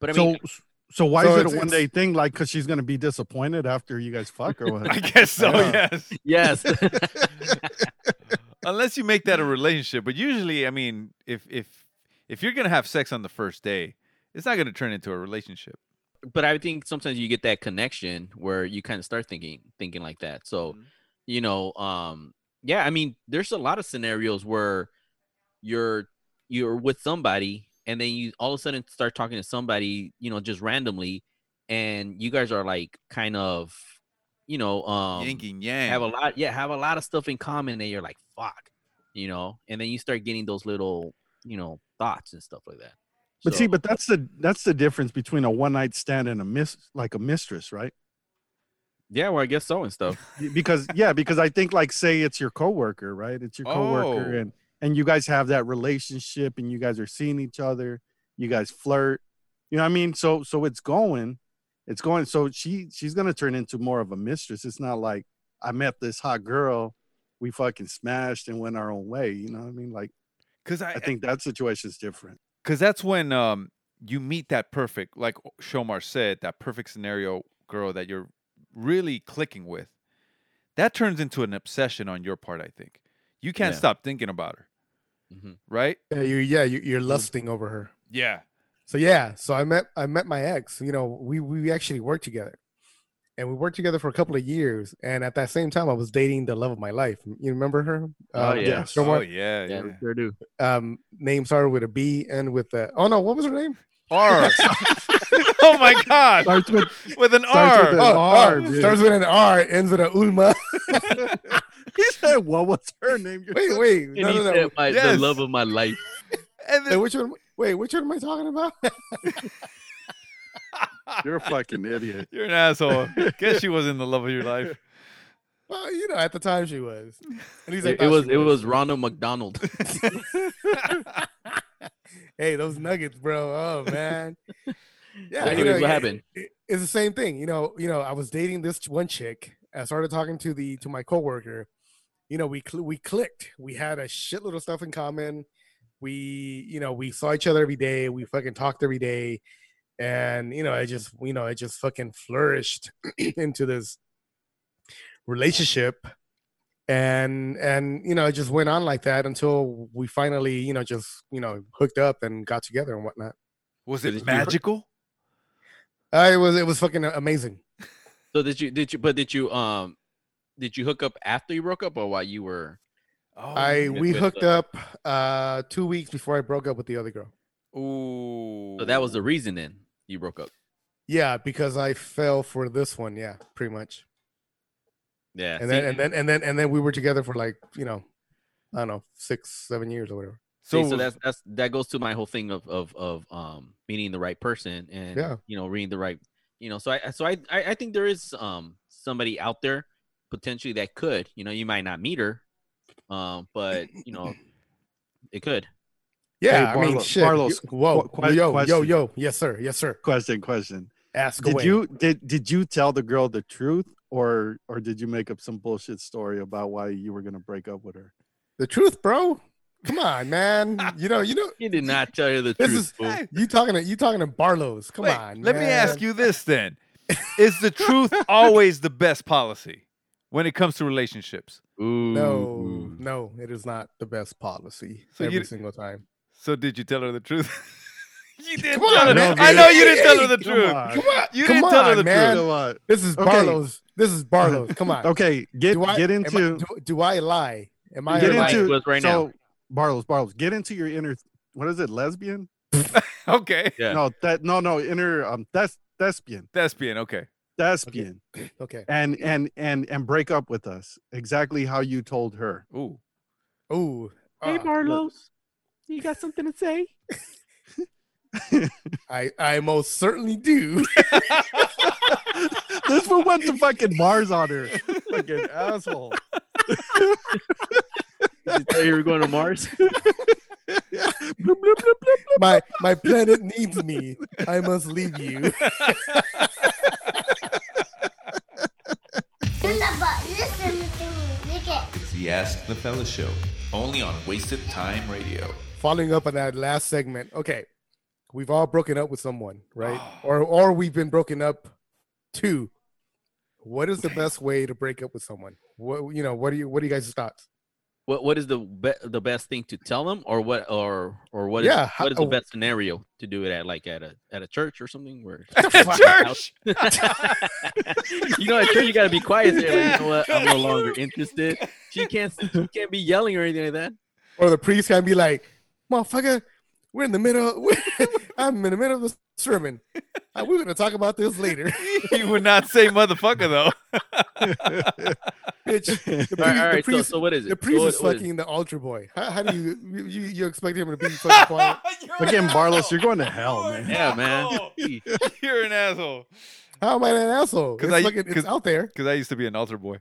But I so mean, so why So is it a one day thing like because she's gonna be disappointed after you guys fuck or what <laughs> I guess so. Yeah. Yes. <laughs> yes. <laughs> Unless you make that a relationship, but usually, I mean, if if if you're gonna have sex on the first day, it's not gonna turn into a relationship. but I think sometimes you get that connection where you kind of start thinking thinking like that. So, Mhm. you know, um, yeah, I mean, there's a lot of scenarios where you're you're with somebody and then you all of a sudden start talking to somebody, you know, just randomly, and you guys are like kind of, you know, um, Yin and yang. have a lot, yeah, have a lot of stuff in common, and you're like, fuck, you know, and then you start getting those little, you know, thoughts and stuff like that. but see but that's the that's the difference between a one night stand and a miss like a mistress right yeah, well, I guess so and stuff. because yeah because i think like say it's your coworker right it's your coworker Oh. and and you guys have that relationship and you guys are seeing each other you guys flirt you know what i mean so so it's going it's going so she she's gonna turn into more of a mistress it's not like i met this hot girl we fucking smashed and went our own way you know what i mean like Because I, i think that situation's different because that's when um you meet that perfect, like Shomar said, that perfect scenario girl that you're really clicking with. That turns into an obsession on your part. I think you can't Yeah. stop thinking about her, Mhm. right? Yeah, you yeah, you, you're lusting over her. Yeah. So yeah, so I met I met my ex. You know, we we actually worked together, and we worked together for a couple of years. And at that same time, I was dating the love of my life. You remember her? Oh, Um, yeah. yes. Oh yeah. Yeah, Yeah. sure do. Um, name started with a B and with a oh no, what was her name? R. <laughs> <laughs> oh my God. starts with With an Starts R. with an Oh, R, oh, dude. starts with an R, ends with a Ulma. <laughs> he said what was her name You're wait, wait, And no, he no, no. my, Yes. the love of my life. <laughs> and Hey, then, which one? Wait, which one am I talking about? <laughs> You're a fucking idiot. you're an asshole. Guess she <laughs> wasn't the love of your life. well, you know, at the time she was. At least I It, it thought was it was Ronald McDonald. hey, those nuggets, bro. Oh man. Yeah, So you know, anyways, what happened? it- it's the same thing. You know, you know, I was dating this one chick. I started talking to the to my coworker. You know, we cl- we clicked. We had a shitload of stuff in common. We, you know, we saw each other every day. We fucking talked every day, and you know, it just, you know, it just fucking flourished <clears throat> into this relationship and and you know it just went on like that until we finally you know just you know hooked up and got together and whatnot Was it magical? uh, it was it was fucking amazing <laughs> So did you did you but did you um did you hook up after you broke up or while you were Oh, i we hooked up uh two weeks before i broke up with the other girl Ooh. so that was the reason then you broke up? yeah because i fell for this one yeah pretty much Yeah. and then and then and then and then we were together for like you know i don't know six seven years or whatever so, So, so that's that's that goes to my whole thing of of of um meeting the right person and Yeah. you know reading the right you know so I so I I I think there is um somebody out there potentially that could you know you might not meet her um but you know <laughs> it could Yeah, Hey, I mean, Barlo- shit. Barlos, Whoa, qu- yo, yo, question. yo. Yes, sir. Yes, sir. Question, question. Ask Did away. you did did you tell the girl the truth or or did you make up some bullshit story about why you were gonna break up with her? the truth, bro? Come on, man. You know, you know. <laughs> He did not tell you the This truth. is fool. <laughs> you talking to you talking to Barlow's. Come Wait, on. let me ask you this then: Is the truth always the best policy when it comes to relationships? Ooh. No, no, it is not the best policy So every you- single time. So did you tell her the truth? <laughs> you did Come tell on, her. man. I know you didn't tell her the Come truth. on. Come on, You come didn't on, tell her the man. You know what? This is Okay. Barlow's. This is Barlow's. <laughs> Come on. Okay, get I, get am I- into do, do I lie? Am I get a lying into to us right now. so Barlos, Barlos, get into your inner what is it, lesbian? <laughs> Okay, Yeah. No, that no no inner um that's thespian. thespian. Okay, Thespian. <clears throat> Okay. And and and and break up with us. Exactly how you told her. ooh, Ooh. Hey, ah, Barlos, you got something to say? <laughs> <laughs> I I most certainly do. <laughs> this one went to fucking Mars on her. Fucking asshole. Did you tell you were going to Mars? my my planet needs me. I must leave you. Listen to me. Look at. It's the Ask the Fella Show, only on Wasted Time Radio. Following up on that last segment. Okay. We've all broken up with someone, right? <sighs> or or we've been broken up to. What is the best way to break up with someone? What you know, what do you what do you guys' thoughts? What What is the be- the best thing to tell them, or what, or or what is Yeah, how- what is the oh. best scenario to do it at, like at a at a church or something? Where <laughs> church. <laughs> you know, at church you gotta be quiet. There, like, you know what? I'm no longer <laughs> interested. She can't she can't be yelling or anything like that. Or the priest can be like, motherfucker, we're in the middle. I'm in the middle of the sermon. Uh, we're gonna talk about this later. <laughs> you would not say motherfucker though. Bitch, the priest, All right, all the right, so, so what is it? the So priest what- is what is- fucking the altar boy. How, how do you, you you you expect him to be <laughs> fucking quiet? Again, Barlos, you're going to hell, man. Yeah, man. <laughs> You're an asshole. How am I an asshole? 'Cause It's, I- fucking, 'cause- it's out there. Because I used to be an altar boy.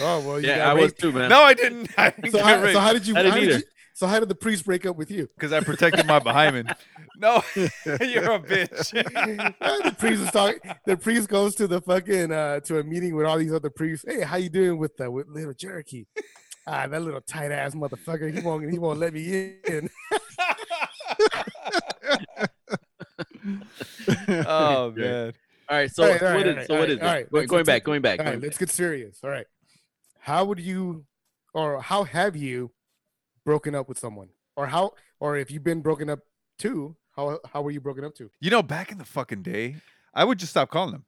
Oh well, you Yeah, got I was too, man. No, I didn't. I didn't So get how, so how did you? I didn't how did you- so how did the priest break up with you? Because I protected my behind. No, <laughs> you're a bitch. <laughs> The priest is talking. The priest goes to the fucking uh, to a meeting with all these other priests. Hey, how you doing with the with little Cherokee? Ah, that little tight ass motherfucker. He won't. He won't let me in. <laughs> oh man. All right, so All right, all what right, is all so what right, is it? right, going let's- back, going back. All right, going let's back. get serious. All right, how would you, or how have you, broken up with someone, or how, or if you've been broken up to, how how were you broken up to? You know, back in the fucking day, I would just stop calling them,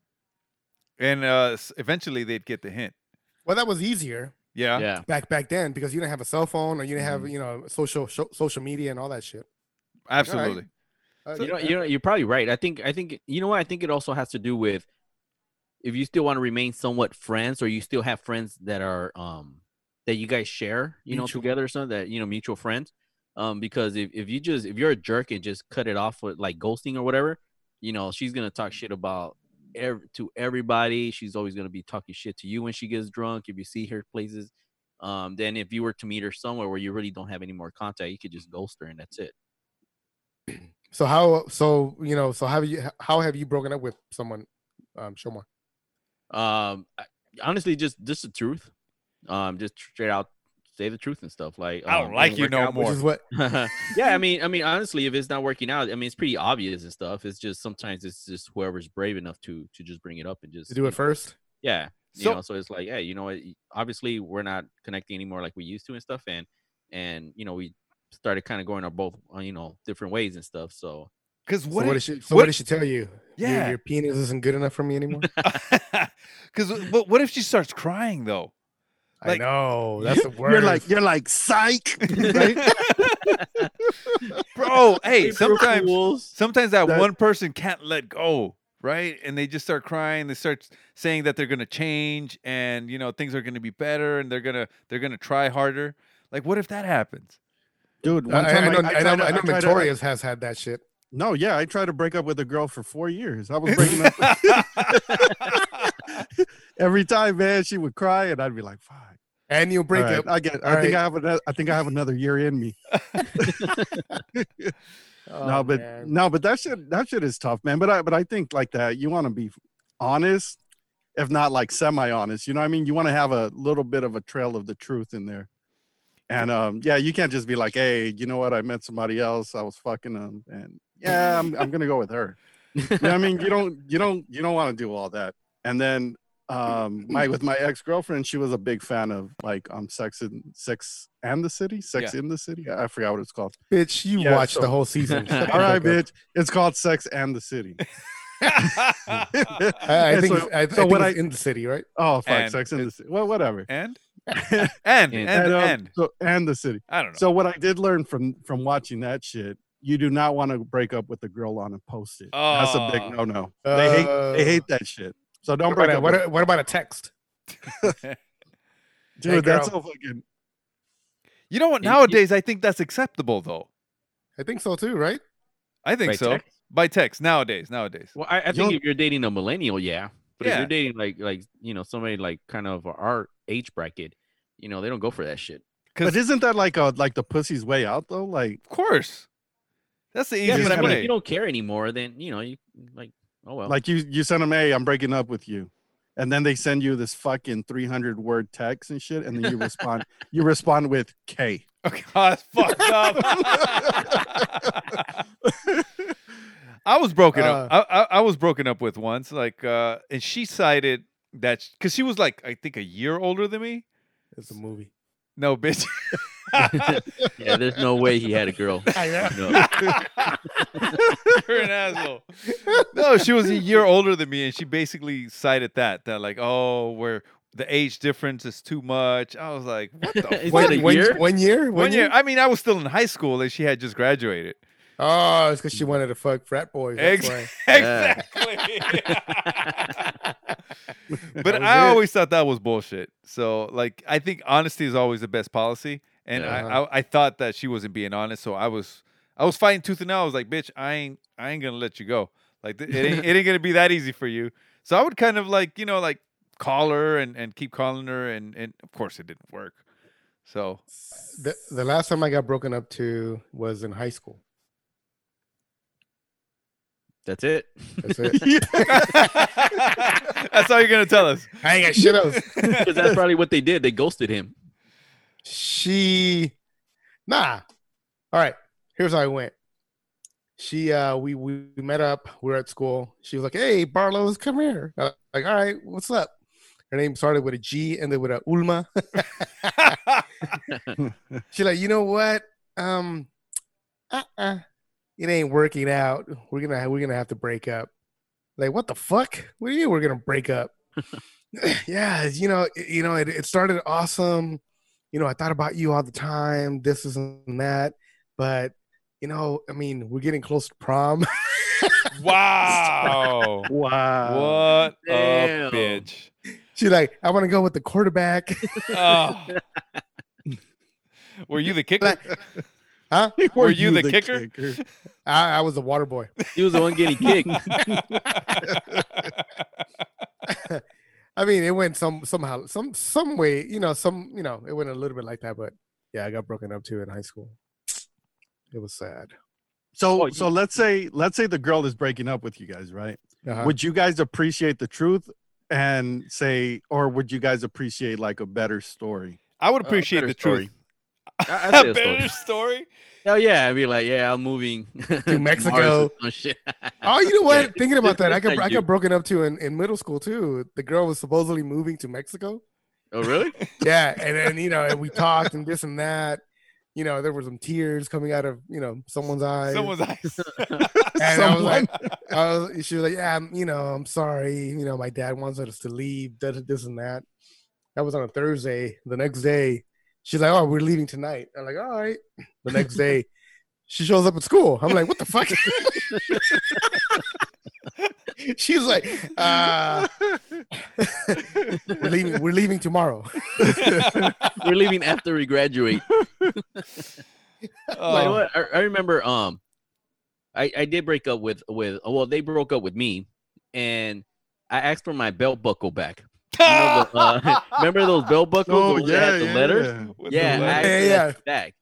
and uh, eventually they'd get the hint. Well, that was easier Yeah. Yeah. back back then because you didn't have a cell phone or you didn't Mm-hmm. have you know social sho- social media and all that shit. Absolutely. Uh, you know, you know, you're probably right. I think, I think, you know what? I think it also has to do with if you still want to remain somewhat friends, or you still have friends that are um that you guys share, you know, together, or something that you know, mutual friends. Um, because if, if you just if you're a jerk and just cut it off with like ghosting or whatever, you know, she's gonna talk shit about ev- to everybody. She's always gonna be talking shit to you when she gets drunk. If you see her places, um, then if you were to meet her somewhere where you really don't have any more contact, you could just ghost her and that's it. <clears throat> So how so you know so how have you how have you broken up with someone, um, Shomar? Um, I- honestly, just just the truth. Um, just straight out say the truth and stuff. Like I don't um, like you work no out, more. Which is <laughs> what yeah, I mean, I mean, honestly, if it's not working out, I mean, it's pretty obvious and stuff. It's just sometimes it's just whoever's brave enough to to just bring it up and just to do you it know, first. Yeah, you So- know, so it's like, hey, you know? Obviously, we're not connecting anymore like we used to and stuff, and and you know, we started kind of going our both uh, you know different ways and stuff. So Because So what? what, if- did she? So what- what did she tell you? Your- Yeah. your, penis isn't good enough for me anymore. <laughs> <laughs> Because but what if she starts crying though? I know that's the <laughs> worst. You're like you're like psych, <laughs> right? Bro, hey, sometimes sometimes that, That- one person can't let go, right? And they just start crying. They start saying that they're gonna change, and you know things are gonna be better, and they're gonna they're gonna try harder. Like, what if that happens? Dude, I, one time I, know, I, tried know, to- I know tried Victoria's has had that shit. No, yeah, I tried to break up with a girl for four years. I was breaking <laughs> up every time, man. She would cry, and I'd be like, "Fuck." And you'll break right, up. I get. It. I think. I have another. I think I have another year in me. <laughs> <laughs> Oh, no, but man. no, but that shit. That shit is tough, man. But I, but I think like that. You want to be honest, if not like semi-honest. You know what I mean? You want to have a little bit of a trail of the truth in there. And um, yeah, you can't just be like, hey, you know what? I met somebody else. I was fucking them, and yeah, I'm, I'm gonna go with her. You know I mean? You don't, you don't, you don't want to do all that. And then um, <clears throat> my with my ex girlfriend, she was a big fan of like um, Sex and Sex and the City, Sex Yeah. in the City. I I forgot what it's called. bitch, you Yeah, watched so- the whole season. <laughs> All right, bitch. It's called Sex and the City. <laughs> I, I <laughs> think, so- it's, I, I so think when it's I- in the city, right? Oh fuck, And Sex and the City. Well, whatever. and and and And- and, um, so, and the city. I don't know. So what I did learn from from watching that shit, you do not want to break up with a girl on a post it. That's a big Oh. no no. They hate they Uh, hate that shit. So don't What break about, up. what, a- what about a text? <laughs> dude, Hey, that's girl. so fucking. you know what? You- you- Nowadays, I think that's acceptable, though. I think so too, right? I think By so. text? By text nowadays. Nowadays. Well, I, I think don't- if you're dating a millennial, yeah. But if you're dating like like you know somebody like kind of our age bracket, you know they don't go for that shit. But isn't that like a like the pussy's way out though? Like Of course. That's the Yeah, easiest but I mean, way. if you don't care anymore, then you know you like oh well. like you you send them, hey, I'm breaking up with you. And then they send you this fucking 300 word text and shit, and then you respond. <laughs> you respond with K. Okay, that's fucked up. I was broken up. Uh. I, I, I was broken up with once, like, uh, and she cited that because she was like, I think a year older than me. It's a movie. No, bitch. <laughs> yeah, there's no way he had a girl. <laughs> I know. No. <laughs> You're an asshole. No, she was a year older than me, and she basically cited that that like, oh, we're the age difference is too much. I was like, what the <laughs> Is fuck? it a one, year? one year? One, One year. I mean, I was still in high school, and she had just graduated. Oh, it's because she wanted to fuck frat boys. Ex- exactly. but I it. always thought that was bullshit. So, like, I think honesty is always the best policy, and I, Yeah. I, I thought that she wasn't being honest. So I was, I was fighting tooth and nail. I was like, bitch, I ain't, I ain't gonna let you go. Like, th- it ain't, it ain't gonna be that easy for you. So I would kind of like, you know, like call her and, and keep calling her, and and of course it didn't work. So The, the last time I got broken up to was in high school. That's it. That's it. <laughs> <laughs> that's all you're gonna tell us. I ain't got shit else. <laughs> Because that's probably what they did. They ghosted him. She, nah. All right. Here's how I went. She, uh, we we met up. We were at school. She was like, "Hey, Barlow's, come here." Like, all right, what's up? Her name started with a G, and then with a Ulma. <laughs> She's like, you know what? Um, uh-uh. it ain't working out. We're gonna we're gonna have to break up. Like, what the fuck? What do you mean we're gonna break up? <laughs> yeah, you know, you know, it, it started awesome. You know, I thought about you all the time, this is and that, but you know, I mean, we're getting close to prom. <laughs> wow. <laughs> wow. What Damn. a bitch. She's like, I want to go with the quarterback. <laughs> Oh. Were you the kicker? Like, huh? Were you the kicker? I, I was the water boy. He was the one getting kicked. I mean, it went some somehow, some some way, you know, some you know, it went a little bit like that, but yeah, I got broken up to in high school. It was sad. So Oh, so let's say let's say the girl is breaking up with you guys, right? Uh-huh. Would you guys appreciate the truth and say, or would you guys appreciate like a better story? I would Uh, appreciate better the story. truth. <laughs> I, I'd A a story. better story? Hell yeah, I'd be like, yeah, I'm moving to <laughs> Mexico. shit. <laughs> Oh, you know what? Thinking about that, I got I got broken up to in, in middle school too. The girl was supposedly moving to Mexico. Oh, really? Yeah, and then you know, and we talked and this and that. You know, there were some tears coming out of you know someone's eyes. Someone's eyes. and I was like, I was, she was like, yeah, I'm, you know, I'm sorry. You know, my dad wants us to leave. This, this and that. That was on a Thursday. The next day, she's like, oh, we're leaving tonight. I'm like, all right. The next day, <laughs> she shows up at school. I'm like, what the fuck? <laughs> She's like, uh, we're leaving. We're leaving tomorrow. <laughs> We're leaving after we graduate. Oh. Like what? I, I remember um I, I did break up with with well they broke up with me and I asked for my belt buckle back. Know the, uh, <laughs> remember those belt buckles Oh, where they had yeah, the yeah, letters? yeah. With the Yeah, letter. I Yeah, actually yeah. back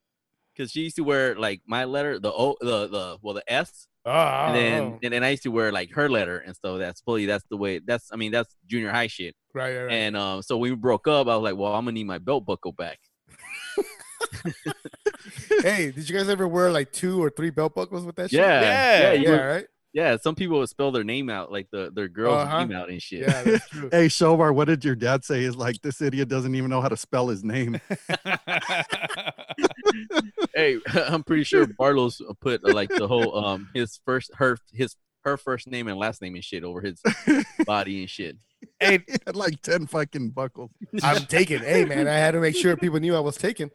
because she used to wear like my letter, the O, the the well, the S, Oh, and then oh, and then I used to wear like her letter and stuff. That's fully that's the way. That's I mean that's junior high shit. right, right, right. And um, so when we broke up, I was like, well, I'm gonna need my belt buckle back. <laughs> hey, did you guys ever wear like two or three belt buckles with that shit? Yeah, Yeah, yeah, yeah, right. Yeah. Some people would spell their name out, like the their girl's Uh-huh. name out and shit. Yeah, that's true. Hey, Shomar, what did your dad say? Is like this idiot doesn't even know how to spell his name. <laughs> <laughs> hey, <laughs> I'm pretty sure Barlow's put uh, like the whole um his first her his her first name and last name and shit over his body and shit. hey, he had like ten fucking buckles. I'm taken. Hey, man, I had to make sure people knew I was taken.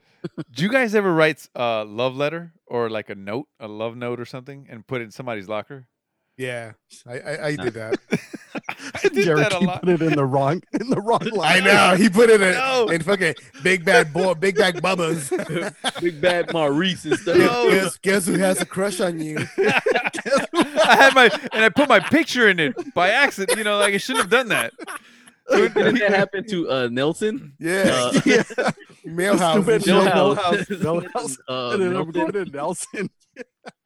do you guys ever write a love letter or like a note, a love note or something, and put it in somebody's locker? Yeah, I I, I did that. <laughs> I did Jared that a he lot. put it in the wrong in the wrong line. I know he put it in, No. in fucking big bad boy, big bag bubbas. <laughs> Big bad Maurice and stuff. No. guess, guess who has a crush on you? <laughs> I had my and I put my picture in it by accident. You know, like I shouldn't have done that. So Didn't that happen to uh, Nelson? Yeah, Uh, yeah. Milhouse. and Stupid shit. Milhouse. Milhouse. Milhouse. Uh, And then I'm Nelson.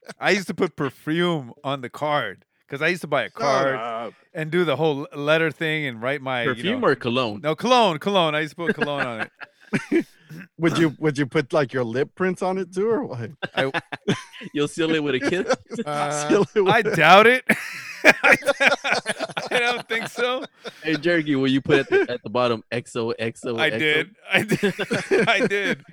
Going to Nelson. I used to put perfume on the card because I used to buy a card and do the whole letter thing and write my you Perfume know- or cologne? no cologne, cologne. I used to put cologne on it. <laughs> Would you would you put like your lip prints on it too, or what? <laughs> You'll seal it with a kiss. <laughs> Uh, Seal it with- I doubt it. I don't think so. hey, Jerky, will you put at the, at the bottom XO XO? I did. I did. I did.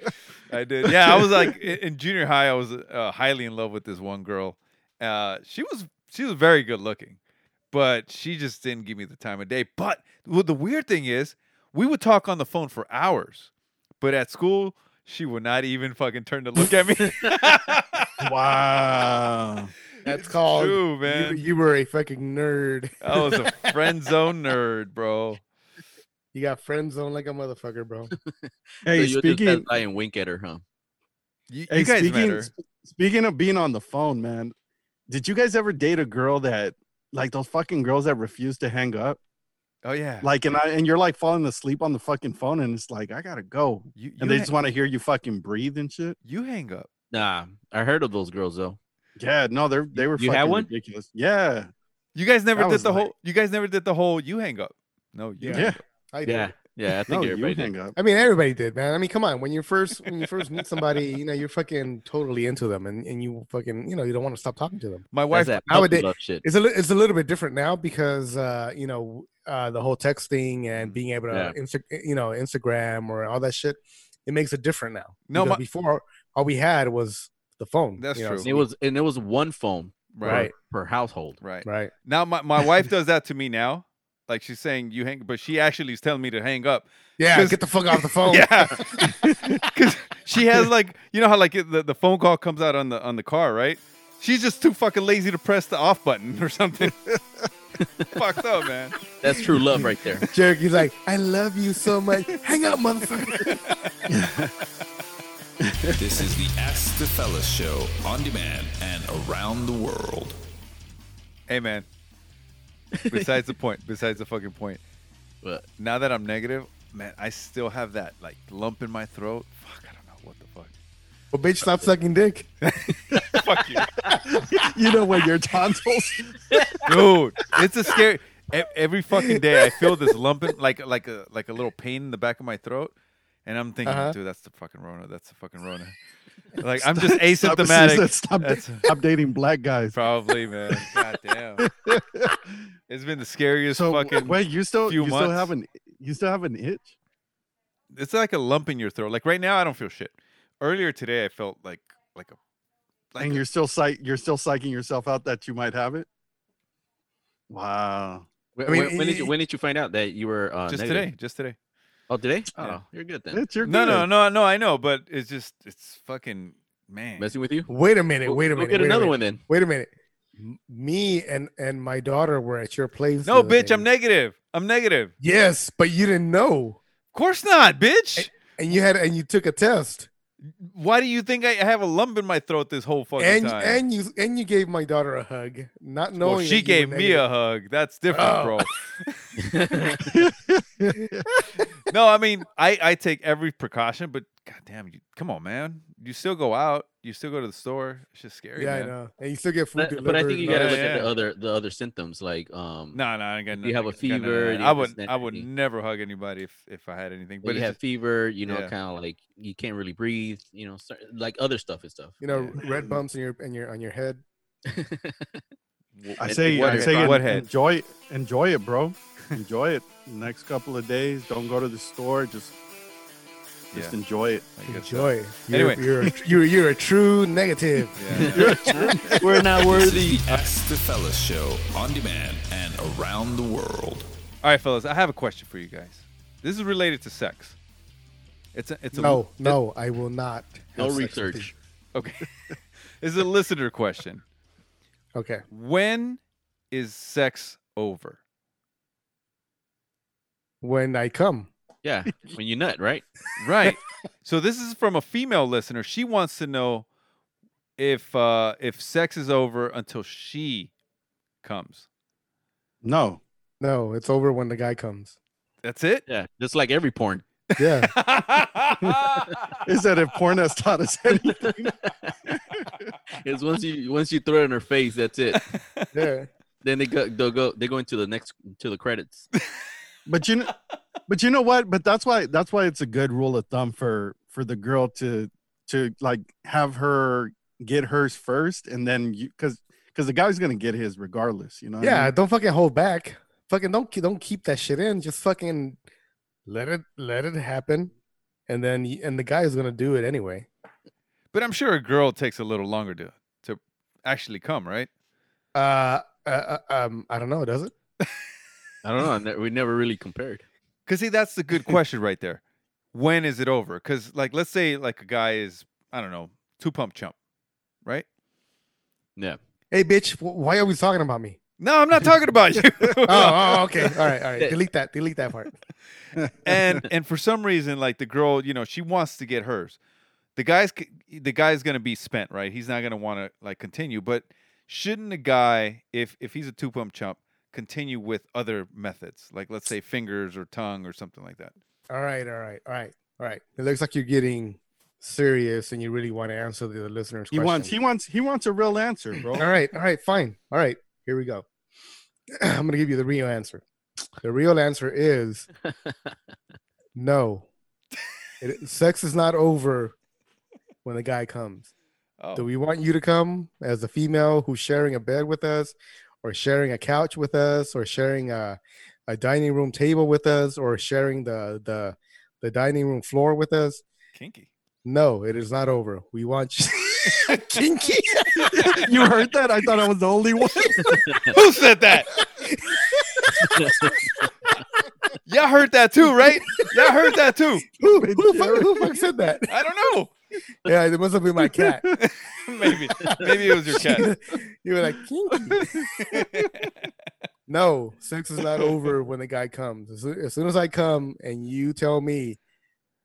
I did. Yeah, I was like in in junior high. I was uh, highly in love with this one girl. Uh, she was she was very good looking, but she just didn't give me the time of day. But well, the weird thing is, we would talk on the phone for hours, but at school she would not even fucking turn to look at me. <laughs> wow. That's called True, You, man. you were a fucking nerd. I was a <laughs> friend zone nerd, bro. You got friend zone like a motherfucker, bro. <laughs> Hey, so you'll just speaking pass and wink at her, huh? You, hey, you guys speaking, met her. sp- speaking of being on the phone, man, did you guys ever date a girl that like those fucking girls that refuse to hang up? Oh yeah. Like and I and you're like falling asleep on the fucking phone and it's like I gotta go. you, you, And they ha- just want to hear you fucking breathe and shit. you hang up. Nah, I heard of those girls though. Yeah, no, they're they were You fucking had one? ridiculous. Yeah. You guys never That did the like- whole. You guys never did the whole. You hang up. No, you Yeah. Hang Yeah. up. I did. Yeah, yeah. I think No, everybody hang did. up. I mean, everybody did, man. I mean, come on. When you first when you first meet somebody, you know, you're fucking totally into them, and, and you fucking, you know, you don't want to stop talking to them. My That's wife. that puppy nowadays- love shit. It's a it's a little bit different now because uh, you know uh, the whole texting and being able to Yeah. Insta- you know Instagram or all that shit. It makes it different now. No, my- before all we had was the phone. That's you know, true. so It was and it was one phone per- Right. per household. Right. right. Now my, my wife does that to me now. Like she's saying you hang, but she actually is telling me to hang up. Yeah, get the fuck off the <laughs> phone. Yeah. <laughs> Because she has like you know how like it- the, the phone call comes out on the on the car, right? She's just too fucking lazy to press the off button or something. <laughs> Fucked up, man. That's true love right there. Cherokee, he's like, I love you so much. Hang up, motherfucker. This is the Ask the Fellas show on demand and around the world. Hey, man. <laughs> Besides the point, besides the fucking point. But Now that I'm negative, man, I still have that like lump in my throat. Fuck, I don't know what the fuck. well, bitch, stop sucking dick. <laughs> Fuck you. <laughs> you know when your tonsils dude. It's a scary. Every fucking day, I feel this lumping, like like a like a little pain in the back of my throat, and I'm thinking, Uh-huh. dude, that's the fucking Rona. That's the fucking Rona. Like I'm just Stop- asymptomatic. Stop, That's stop dating black guys. probably, man. God damn. <laughs> It's been the scariest So fucking. wait, you still few you still have an you still have an itch? It's like a lump in your throat. Like right now, I don't feel shit. Earlier today, I felt like like a. Like and you're still psych you're still psyching yourself out that you might have it? Wow. when, I mean, when, when did you when did you find out that you were uh, just negative? today, just today. Oh, today? Yeah. Oh, you're good then. It's your No, no, good. no, no. I know, but it's just it's fucking man. Messing with you? Wait a minute. Go- Wait a go minute. Get wait a another minute. one then. Wait a minute. M- Me and and my daughter were at your place. No, the other bitch, I'm negative. I'm negative. Yes, but you didn't know, Of course not, bitch. and you had and you took a test, Why do you think I have a lump in my throat this whole fucking and time? and you and you gave my daughter a hug, not knowing. well, she gave me negative. a hug. That's different, Oh. bro. <laughs> no, I mean, I I take every precaution, but goddamn, you come on, man. You still go out. You still go to the store. It's just scary. Yeah, I know. And you still get food But, delivered. but I think you and gotta that look at the other the other symptoms like um No, no, I ain't got If you have a nothing- got fever, that. you I have would, I would never hug anybody if if I had anything. but But you have just- fever, you know, yeah. kind of like you can't really breathe, you know, like other stuff and stuff. You know, red bumps in your in your on your head. I say, what I say, What head? enjoy, enjoy it, bro. <laughs> Enjoy it. Next couple of days, don't go to the store. Just, just Yeah. enjoy it. I guess so. Enjoy. You're, Anyway. you're a- you're you're a true negative. <laughs> Yeah. We're not This worthy. is the Ask the Fellas show on demand and around the world. All right, fellas, I have a question for you guys. This is related to sex. It's a, it's a No, no, I will not. No have sex with research. Okay, <laughs> this is a listener question. Okay. When is sex over? When I come. Yeah, <laughs> when you nut, right? Right. so this is from a female listener. She wants to know if uh if sex is over until she comes. No, No, it's over when the guy comes. That's it. Yeah, just like every porn. Yeah. <laughs> is that if porn has taught us anything? <laughs> It's once you once you throw it in her face, that's it. yeah. Then they go they'll go they go into the next to the credits. But you know, but you know what? But that's why that's why it's a good rule of thumb for for the girl to to like have her get hers first, and then you because because the guy's gonna get his regardless. You know? what I Yeah, mean? don't fucking hold back. Fucking don't don't keep that shit in. Just fucking let it let it happen, and then and the guy is gonna do it anyway. but I'm sure a girl takes a little longer to to actually come, right? Uh, uh, uh um, I don't know. Does it? <laughs> I don't know. I ne- we never really compared. Because see, that's the good question right there. When is it over? Because like, let's say like a guy is I don't know two pump chump, right? Yeah. Hey, bitch, why are we talking about me? No, I'm not talking about you. <laughs> Oh, oh, oh, okay. <laughs> All right, all right. Delete that. Delete that part. <laughs> and and for some reason, like the girl, you know, she wants to get hers. The guy's the guy's gonna be spent, right? He's not gonna want to like continue. But shouldn't a guy, if if he's a two pump chump, continue with other methods, like let's say fingers or tongue or something like that? All right, all right, all right, all right. It looks like you're getting serious, and you really want to answer the listeners' he question. wants he wants he wants a real answer, bro. All right, all right, fine. All right, here we go. <clears throat> I'm gonna give you the real answer. The real answer is <laughs> no. It, sex is not over when the guy comes. Oh, Do we want you to come as a female who's sharing a bed with us, or sharing a couch with us, or sharing a, a dining room table with us, or sharing the the the dining room floor with us? kinky. No, it is not over. We want you <laughs> kinky. <laughs> you heard that? I thought I was the only one. <laughs> Who said that? Y'all heard that too, right? Y'all heard that too. <laughs> who, who, fuck, who fuck said that? I don't know. Yeah, it must have been my cat. <laughs> maybe maybe it was your cat. <laughs> you were like, kinky. no, sex is not over when the guy comes. As soon, as soon as I come and you tell me,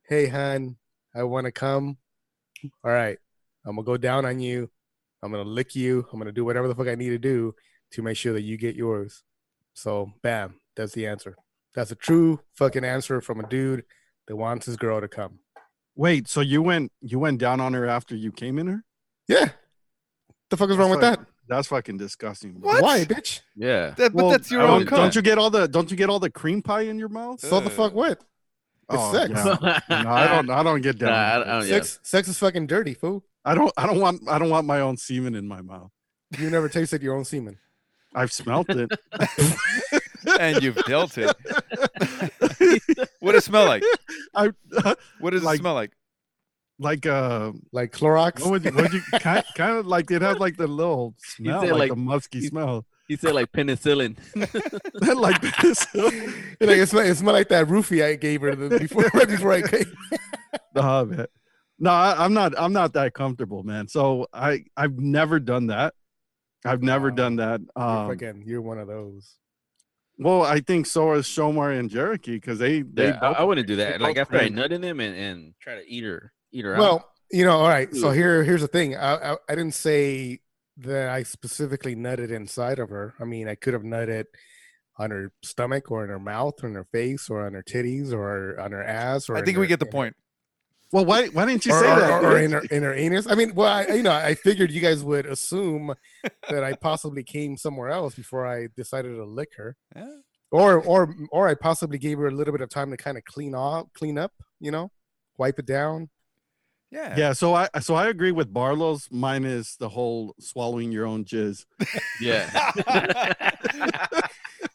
hey, hon, I want to come, all right, I'm going to go down on you. I'm going to lick you. I'm going to do whatever the fuck I need to do to make sure that you get yours. So, bam, that's the answer. That's a true fucking answer from a dude that wants his girl to come. Wait, so you went you went down on her after you came in her? Yeah. What the fuck is wrong with that? That's fucking disgusting. bro. What? Why, bitch? Yeah. That, but Well, that's your don't, own don't you get all the don't you get all the cream pie in your mouth? So the fuck what? It's Oh, sex. yeah. No, I don't I don't get <laughs> down. Nah, I, with don't, yeah. Sex, sex is fucking dirty, fool. I don't I don't want I don't want my own semen in my mouth. You never tasted your own semen. I've smelt it. <laughs> and you've dealt it. <laughs> what does it smell like? I What does Like- it smell like? like uh Like Clorox. what would you, what would you kind, kind of like it has like the little smell like, like- the musky he- smell He said like penicillin. <laughs> like this <laughs> You're like, it smell, it smell like that roofie I gave her the, before, right before I came. Oh, man. No, I, I'm not. I'm not that comfortable, man. So I I've never done that. I've never Wow. done that. You're Um, fucking, you're one of those. Well, I think so is Shomar and Cherokee because they they Yeah, I, I wouldn't do that. Like both after I crank. nut in them and, and try to eat her, eat her out. Well, you know, all right. So here, here's the thing. I, I, I didn't say that I specifically nutted inside of her. I mean, I could have nutted on her stomach or in her mouth or in her face or on her titties or on her ass or I in think her- we get the point. Well, why why didn't you or, say or- that? or- or in her in her anus. I mean, well, I, you know, I figured you guys would assume that I possibly came somewhere else before I decided to lick her, Yeah. or or or I possibly gave her a little bit of time to kind of clean off, clean up, you know, wipe it down. Yeah. Yeah, so I so I agree with Barlow's. minus the whole swallowing your own jizz. Yeah. <laughs>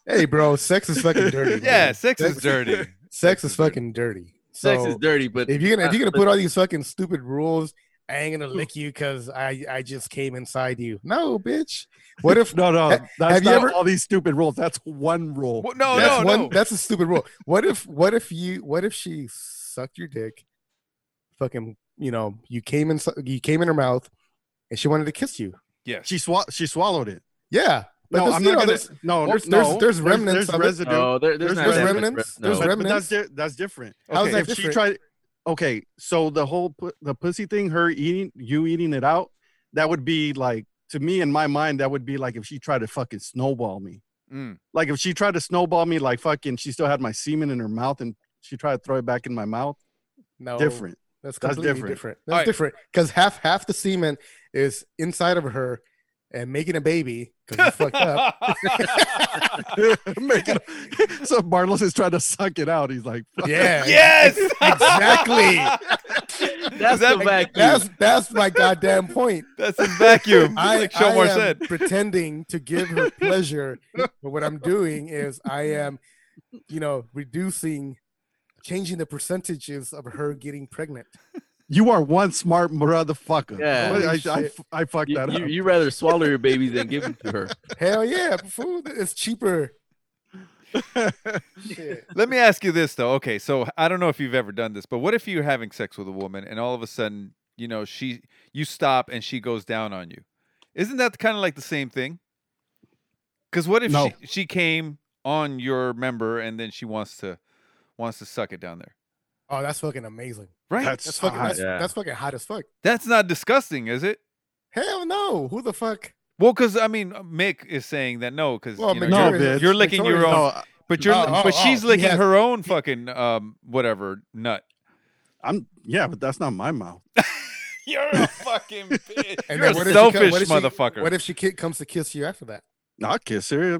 Hey, bro, sex is fucking dirty. <laughs> Yeah, man. sex is dirty. <laughs> Sex is fucking dirty. Sex So, is dirty, but if you're gonna if you're gonna put all these fucking stupid rules, I ain't gonna lick you because I I just came inside you. No, bitch. What if <laughs> No, no, Ha- that's have you ever- all these stupid rules. That's one rule. Well, no, that's no, one no. that's a stupid rule. What if what if you what if she sucked your dick, fucking you know, you came in you came in her mouth and she wanted to kiss you. Yeah, She swa- she swallowed it. Yeah. But no, there's, I'm not know, gonna. there's, No, there's- no, there's- there's remnants There's, of residue. No, there, there's, There's- there's remnants. re- There's no. but, but that's di- that's different. How's Okay. that if she tried, okay, so the whole pu- the pussy thing, her eating, you eating it out, that would be like to me in my mind, that would be like if she tried to fucking snowball me. Mm. Like if she tried to snowball me, like fucking, she still had my semen in her mouth and she tried to throw it back in my mouth. no Different. That's That's completely different. different. That's right. different because half half the semen is inside of her and making a baby because you fucked up. <laughs> Make it- so Barlos is trying to suck it out. He's like, fuck. Yeah. yes. Exactly. <laughs> That's that- the vacuum. That's that's my goddamn point. That's his vacuum. I, like Shomar I am said. <laughs> pretending to give her pleasure, but what I'm doing is I am, you know, reducing, changing the percentages of her getting pregnant. You are one smart motherfucker. Yeah. I, I, I. I fucked You, that you, up. you rather swallow your baby than give them to her. <laughs> Hell yeah, food is cheaper. <laughs> Let me ask you this though. Okay, so I don't know if you've ever done this, but what if you're having sex with a woman and all of a sudden, you know, she you stop and she goes down on you? Isn't that kind of like the same thing? Because what if No. she, she came on your member and then she wants to wants to suck it down there? Oh, that's fucking amazing. Right? That's That's fucking hot. that's, Yeah. that's fucking hot as fuck. That's not disgusting, is it? Hell no. Who the fuck? Well, because I mean, Mick is saying that no, because Well, you know, No, you're, you're licking your own, No, but you're, Oh, but oh, she's oh, he licking has- her own fucking um whatever nut. I'm yeah, but that's not my mouth. <laughs> You're a fucking <laughs> bitch. And You're then a what if she selfish what if she- motherfucker. What if she comes to kiss you after that? I'll kiss her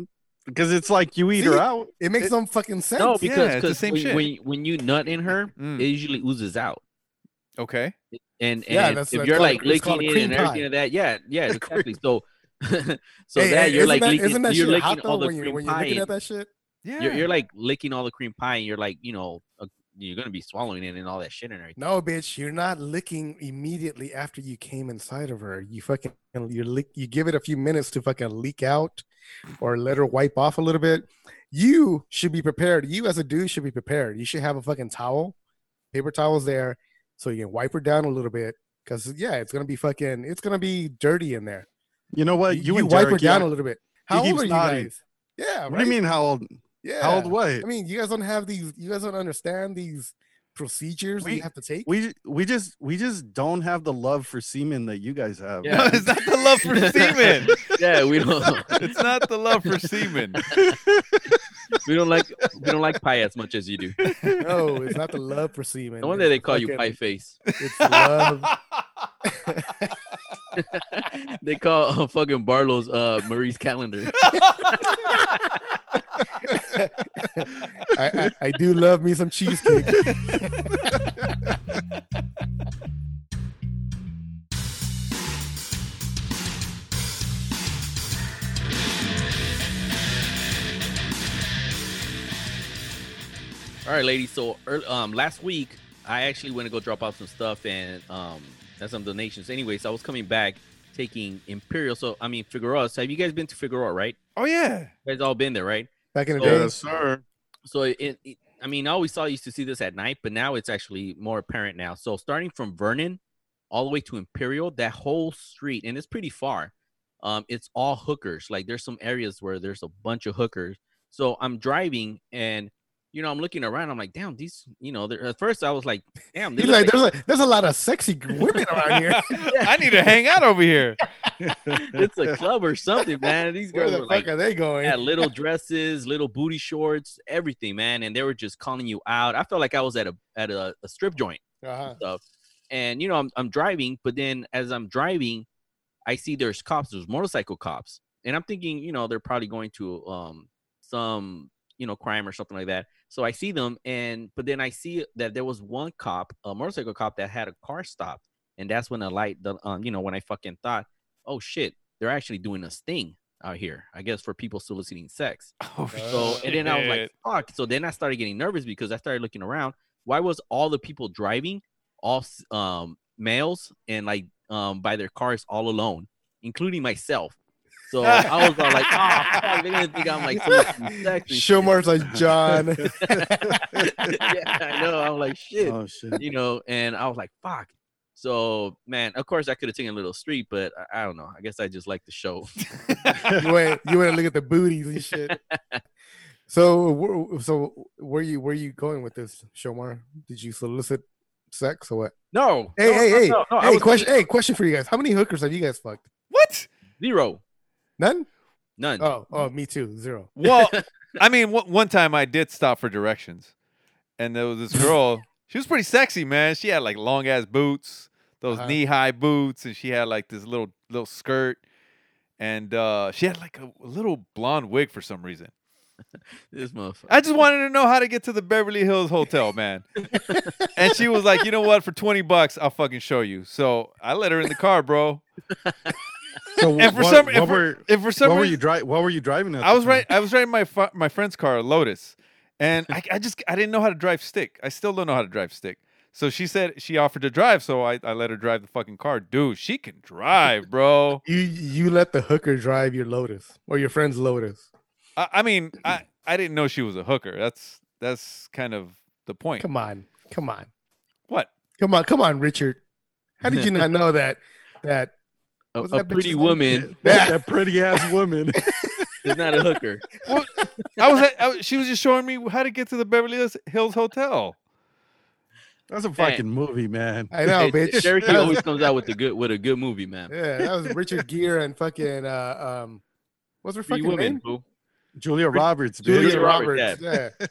because it's like you eat See? her out. It makes It- no fucking sense. No, Yeah, because it's the 'cause same when, shit. when when you nut in her, Mm. it usually oozes out. okay. And, Yeah, and that's- if that's you're like it's licking a it and everything of that, yeah, yeah, <laughs> exactly. So, <laughs> so Hey, that hey, you're isn't like that, licking, isn't that you're licking hot all though the when you're cream you're pie. at that shit? Yeah. You're, you're like licking all the cream pie, and you're like, you know, you're gonna be swallowing it and all that shit and everything. No, bitch, you're not licking immediately after you came inside of her. You fucking you lick you give it a few minutes to fucking leak out or let her wipe off a little bit. You should be prepared. You as a dude should be prepared. You should have a fucking towel, paper towels there, so you can wipe her down a little bit. Cause yeah, it's gonna be fucking it's gonna be dirty in there. You know what? You, You, you and wipe her down yeah. a little bit. How old are you guys? Yeah, What do you mean? How old? Yeah. How old? What? I mean, you guys don't have these. You guys don't understand these procedures that We- you have to take. we we just we just don't have the love for semen that you guys have. Yeah. No, it's not the love for semen. <laughs> Yeah, we don't, It's not the love for semen. <laughs> we don't like, we don't like pie as much as you do. no, it's not the love for semen. No wonder it's they call you pie face. It's love. <laughs> they call uh, fucking Barlos uh Marie's calendar. <laughs> I, I, I do love me some cheesecake. All right, ladies. So earl- um, last week I actually went to go drop off some stuff and um, had some donations. Anyways, I was coming back taking Imperial. So I mean Figueroa. So have you guys been to Figueroa? Right? Oh yeah. You guys all been there, right? Back in the So- day, Yes, sir. So it, it, I mean, I always saw used to see this at night, but now it's actually more apparent now. So starting from Vernon all the way to Imperial, that whole street, and it's pretty far. Um, it's all hookers. Like there's some areas where there's a bunch of hookers. So I'm driving and you know I'm looking around. I'm like, damn, these. You know, at first I was like, <laughs> damn, they he's look like, there's a there's a lot of sexy women around here. <laughs> I need to hang out over here. <laughs> it's a club or something, man. These Where girls the were fuck like are they going? had little dresses, little booty shorts, everything, man, and they were just calling you out. I felt like I was at a at a, a strip joint Uh-huh. stuff. And you know, I'm I'm driving, but then as I'm driving, I see there's cops, there's motorcycle cops. And I'm thinking, you know, they're probably going to um some, you know, crime or something like that. So I see them and but then I see that there was one cop, a motorcycle cop that had a car stopped. And that's when the light the um, you know, when I fucking thought, oh shit, they're actually doing a sting out here. I guess for people soliciting sex. <laughs> Oh, So and then I was like, shit. fuck. So then I started getting nervous because I started looking around. Why was all the people driving all um males and like um by their cars all alone, including myself? So I was all like, oh <laughs> fuck, they're gonna think I'm like soliciting sex. and. Shomar's like John. <laughs> yeah, I know. I'm like shit. Oh shit. You know, and I was like, fuck. So man, of course I could have taken a little street, but I, I don't know. I guess I just like the show. <laughs> you went you went to look at the booties and shit. So so where you where you going with this, Shomar? Did you solicit sex or what? No. Hey no, hey no, hey no, no, I hey question thinking hey question for you guys. How many hookers have you guys fucked? what? Zero. None. None. Oh oh me too zero. <laughs> Well, <laughs> I mean, one one time I did stop for directions, and there was this girl. <laughs> She was pretty sexy, man. She had like long ass boots, those Uh-huh. knee high boots, and she had like this little little skirt, and uh, she had like a, little blonde wig for some reason. This motherfucker. I just wanted to know how to get to the Beverly Hills Hotel, man. and she was like, you know what? For twenty bucks, I'll fucking show you. So I let her in the car, bro. So And for what, some, what if for, were if for some what were reason, you driving? What were you driving at? I was right. I was riding my fu- my friend's car, a Lotus, and <laughs> I, I just I didn't know how to drive stick. I still don't know how to drive stick. So she said she offered to drive, so I, I let her drive the fucking car. Dude, she can drive, bro. You you let the hooker drive your Lotus or your friend's Lotus. I, I mean, I I didn't know she was a hooker. That's that's kind of the point. Come on, come on, What? come on, come on, Richard. How did you not <laughs> know that that A, a pretty woman <laughs> that, that <laughs> pretty ass woman. <laughs> is not a hooker. I was, at, I she was just showing me how to get to the Beverly Hills- Hills Hotel. That's a fucking movie, man. I know, bitch. Cherokee That always comes out with a good with a good movie, man. yeah, that was Richard Gere and fucking uh um, what's her fucking women, name? boo. Julia Roberts, Julia, bitch. Julia Roberts. Roberts, Yeah.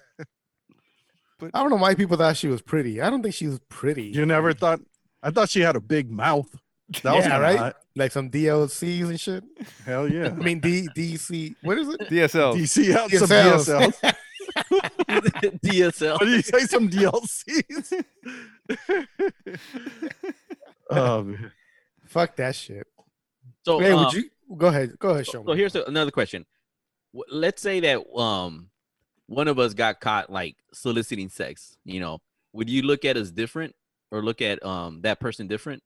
But- I don't know why people thought she was pretty. I don't think she was pretty. You never thought? I thought she had a big mouth. <laughs> That was Yeah, kinda right? hot. like some DLCs and shit. Hell yeah. <laughs> I mean D DC. What is it? DSL. DCL, some DSLs. DSLs. <laughs> DSL. What did you say? Some DLCs? oh, man. Fuck that shit. So, hey, um, would you go ahead? Go ahead, show so me. here's a- another question. Let's say that um one of us got caught like soliciting sex. You know, would you look at us different or look at um that person different?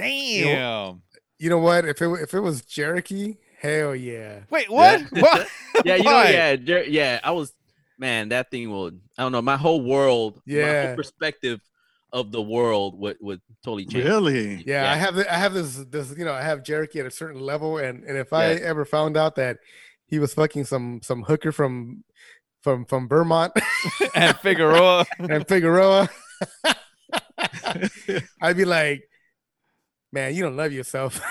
Damn. You know what? If it if it was Cherokee, hell yeah. Wait, what? What? <laughs> Yeah, you know, yeah, Jer- yeah. I was man. That thing will. I don't know. My whole world, my Yeah. whole perspective of the world would would totally change. really? Yeah, Yeah. I have the, I have this this you know I have Cherokee at a certain level, and and if I ever found out that he was fucking some some hooker from from from Vermont <laughs> and Figueroa. <laughs> and Figueroa, I'd be like, man, you don't love yourself. <laughs>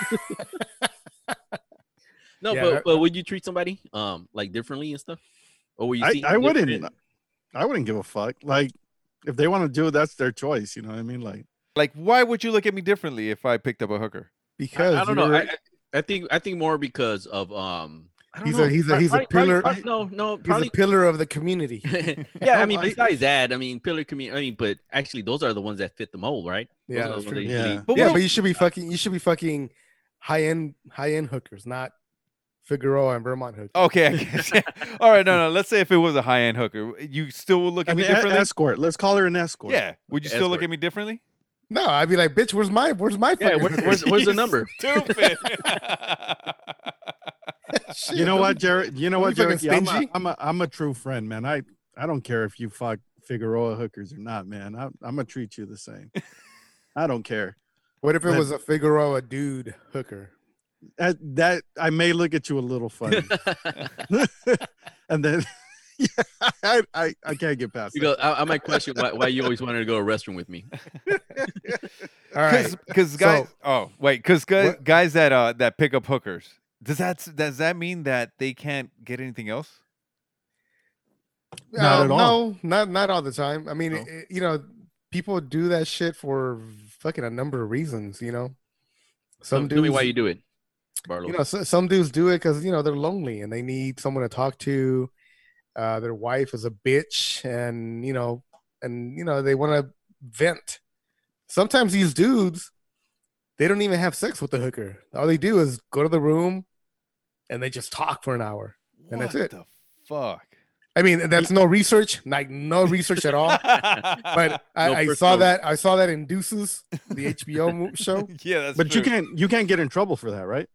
No, Yeah, but, that- but would you treat somebody um like differently and stuff? Or would you I. I wouldn't. different- I wouldn't give a fuck. Like, if they want to do it, that's their choice. You know what I mean? Like, Like, why would you look at me differently if I picked up a hooker? because I, I don't know. I, I- I think I think more because of um. I don't He's know. a- he's a- he's a Probably- probably- pillar- probably- no, no, he's a pillar of the community. <laughs> yeah, <laughs> I mean, besides that, I mean, pillar community. I mean, but actually, those are the ones that fit the mold, right? Those Yeah, are that's true. that Yeah. But yeah, but you should be uh, fucking. You should be fucking high end high end hookers, not Figueroa and Vermont hookers. Okay, <laughs> All right, no, no. Let's say if it was a high end hooker, you still would look at an me e- differently. escort. Let's call her an escort. yeah, would you still look at me differently? No, I'd be like, bitch, where's my where's my Yeah, fucking where's, where's, where's the number? Stupid. Shit, You know what, be- Jared? You know what, be fucking Jared? I'm a, stingy. I'm a I'm a true friend, man. I I don't care if you fuck Figueroa hookers or not, man. I, I'm gonna treat you the same. I don't care. What if it But- was a Figueroa dude hooker? That, that I may look at you a little funny, <laughs> <laughs> and then <laughs> I, I, I can't get past You that. go. I, I might question why, why you always wanted to go to a restroom with me. All right. Because guys, So- oh wait, because guys, guys that uh that pick up hookers, does that does that mean that they can't get anything else? Not at all. No, not not all the time. I mean, No? it- you know, people do that shit for fucking a number of reasons. You know, some Tell, dudes. tell me why you do it, Barlow. you know, so, some dudes do it because you know they're lonely and they need someone to talk to. Uh, their wife is a bitch, and you know, and you know they want to vent. Sometimes these dudes, they don't even have sex with the hooker. All they do is go to the room, and they just talk for an hour. And that's it. The fuck. I mean, that's no research, like no research at all. <laughs> But I, No I saw that I saw that in Deuces, the HBO <laughs> show. yeah, that's but you can't you can't get in trouble for that, right?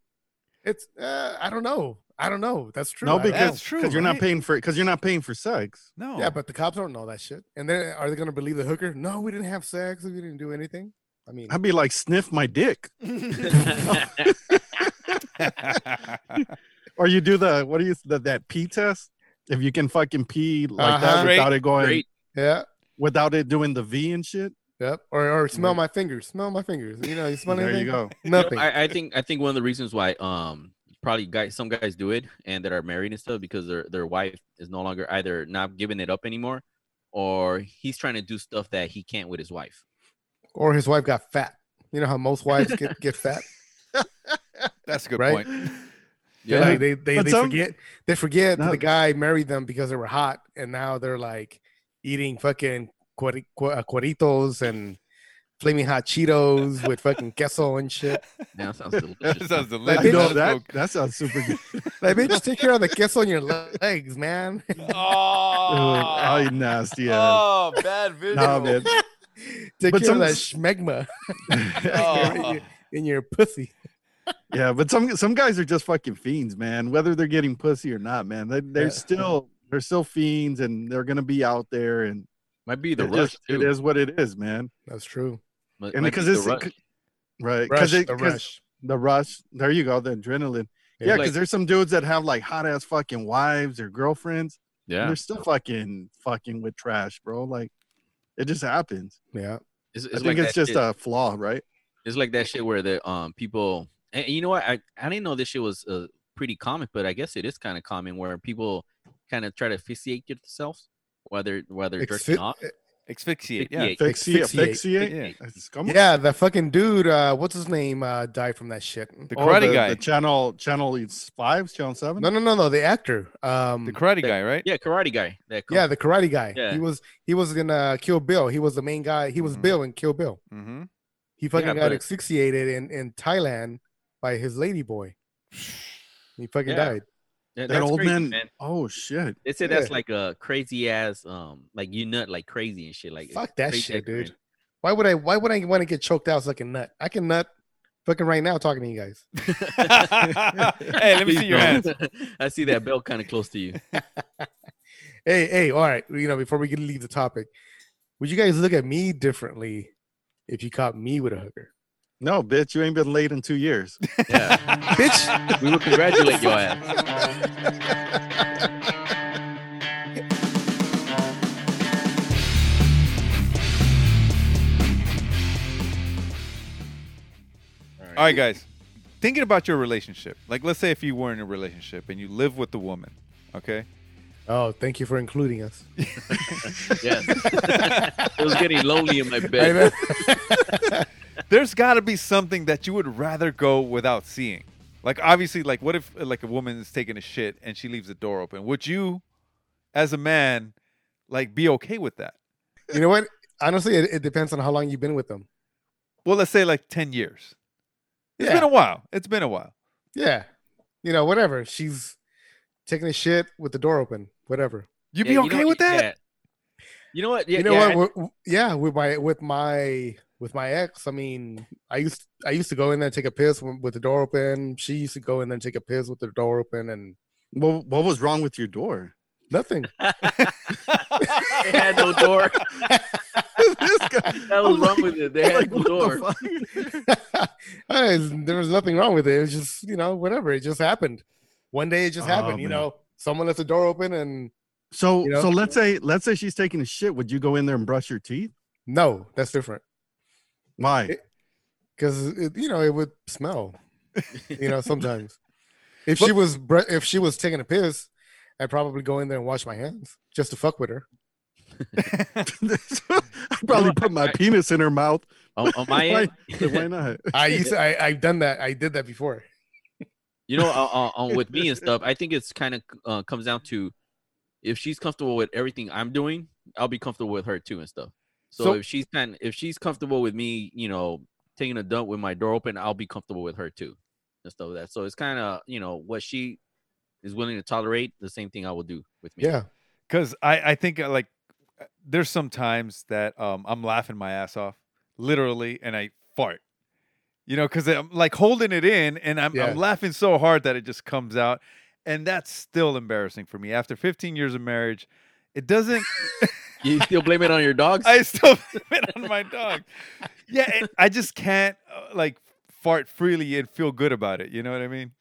It's uh, I don't know. I don't know. That's true. No, I don't because That's true, because you're not paying for because you're not paying for sex. no. Yeah, but the cops don't know that shit. And then are they gonna believe the hooker? No, we didn't have sex. We didn't do anything. I mean, I'd be like, sniff my dick, <laughs> <laughs> or you do the what do you the, that pee test? If you can fucking pee like Uh-huh. that Straight- without it going Great. yeah, without it doing the V and shit. yep. Or or smell Right. my fingers. Smell my fingers. You know, you smell there anything? you go. You <laughs> know, Nothing. I, I think I think one of the reasons why um probably guys some guys do it and that are married and stuff because their their wife is no longer either not giving it up anymore or he's trying to do stuff that he can't with his wife. or his wife got fat. You know how most wives get get fat. <laughs> that's a good Right? point. <laughs> Yeah, like they they, But they some- forget they forget that No. the guy married them because they were hot, and now they're like eating fucking cueri- cu- uh, and flaming hot Cheetos with fucking queso and shit. Yeah, <laughs> that sounds that delicious. sounds I delicious. know Let's that that sounds super good. <laughs> Like, bitch, take care of the queso on your legs, man. Oh, oh, you nasty ass. oh, bad visual. Nah, man. take But care some- of that schmegma Oh. In, your, pussy. <laughs> yeah, but some some guys are just fucking fiends, man. Whether they're getting pussy or not, man, they, they're Yeah. still they're still fiends, and they're gonna be out there, and Might be the rush is- too. it is what it is, man. That's true. Might- And might because be it's rush. right, Rush, because it, the 'cause rush. the rush. There you go, the adrenaline. Yeah, Yeah, because like- there's some dudes that have like hot ass fucking wives or girlfriends. and yeah. they're still fucking fucking with trash, bro. Like it just happens. Yeah. It's, I think like it's just shit. a flaw, right? It's like that shit where the um people and you know what I I didn't know this shit was uh, pretty common, but I guess it is kind of common where people kind of try to asphyxiate themselves, whether whether jerking Exfi- off. Asphyxiate. Yeah. Asphyxiate. Yeah. It's- come on. Yeah, the fucking dude, uh, what's his name, uh, died from that shit. The Oh, karate the, guy. the channel channel is five, channel seven. No, no, no, no, the actor. Um, the karate that- guy, right? Yeah, karate guy. That yeah, the karate guy. Yeah. He was he was gonna Kill Bill. He was the main guy. He was Mhm. Bill in Kill Bill. Mm-hmm. He fucking Yeah, got but- asphyxiated in in Thailand by his lady boy. <sighs> He fucking Yeah. died. that, that old crazy, man, Oh shit! They said that's Yeah. like a crazy ass um like you nut like crazy and shit like Fuck that shit, experience. dude. Why would I? Why would I want to get choked out like a nut? I can nut, fucking right now talking to you guys. <laughs> <laughs> hey, let me Please see your don't. hands. <laughs> I see that belt kind of close to you. Hey, hey, all right. You know, before we can leave the topic, would you guys look at me differently if you caught me with a hooker? No, bitch, you ain't been late in two years. <laughs> Yeah, Bitch, we will congratulate your ass. All right, guys. Thinking about your relationship. Like, let's say if you were in a relationship and you live with the woman, okay? Oh, thank you for including us. <laughs> Yes, it was getting lonely in my bed. <laughs> There's got to be something that you would rather go without seeing. Like, obviously, like, what if like a woman is taking a shit and she leaves the door open? Would you, as a man, like, be okay with that? you know what? Honestly, it, it depends on how long you've been with them. Well, let's say like ten years. It's Yeah. been a while. It's been a while. Yeah. You know, whatever. She's taking a shit with the door open. Whatever. You'd Yeah, be you know okay with that? yeah. You know what? Yeah, you know yeah, what? w- Yeah, with my with my with my ex. I mean, I used I used to go in there and take a piss with, with the door open. She used to go in there and take a piss with the door open, and What what was wrong with your door? nothing. <laughs> They had no door. <laughs> this guy, That was I'm wrong with it. They had no door. the fuck? <laughs> There was nothing wrong with it. It was just you know whatever. It just happened. One day it just Oh, happened. You man. know, someone left the door open and So You know? so let's say let's say she's taking a shit. Would you go in there and brush your teeth? No, that's different. Why? Because you know it would smell. You know sometimes. <laughs> If she was bre- if she was taking a piss, I'd probably go in there and wash my hands just to fuck with her. <laughs> I'd probably put my penis in her mouth. On, on my <laughs> Why, end, why not? I used to, I I've done that. I did that before. You know, uh, uh, on with me and stuff, <laughs> I think it's kind of uh, comes down to if she's comfortable with everything I'm doing, I'll be comfortable with her too and stuff. So, So- if she's kind, if she's comfortable with me, you know, taking a dump with my door open, I'll be comfortable with her too, and stuff like that. So it's kind of you know what she is willing to tolerate, the same thing I will do with me. Yeah. because I I think uh, like uh, there's some times that um I'm laughing my ass off, literally, and I fart. You know, because I'm like holding it in, and I'm Yeah. I'm laughing so hard that it just comes out, and that's still embarrassing for me. After 15 years of marriage, it doesn't. <laughs> You still blame it on your dogs? I still blame it on my dog. Yeah, it, I just can't uh, like fart freely and feel good about it. You know what I mean?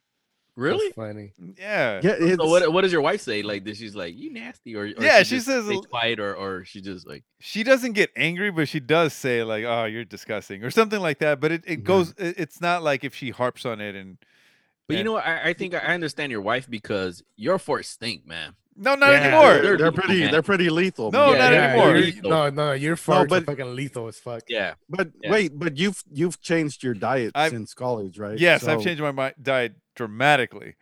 Really? That's funny. Yeah. Yeah, it's, So what what does your wife say? Like, this she's like, you nasty, or, or Yeah, she just says a stays quiet, or or she just like, she doesn't get angry, but she does say like, "Oh, you're disgusting" or something like that. But it, it goes. Mm-hmm. It, it's not like if she harps on it and. but you and- know what? I, I think I understand your wife because your farts stink, man. No, not yeah, anymore. They're, they're pretty. man. They're pretty lethal. No, man. not Yeah, anymore. Lethal. no, no, your farts but- are fucking lethal as fuck. Yeah. But Yeah. wait, but you've you've changed your diet I've- since college, right? Yes, I've changed my mi- diet dramatically.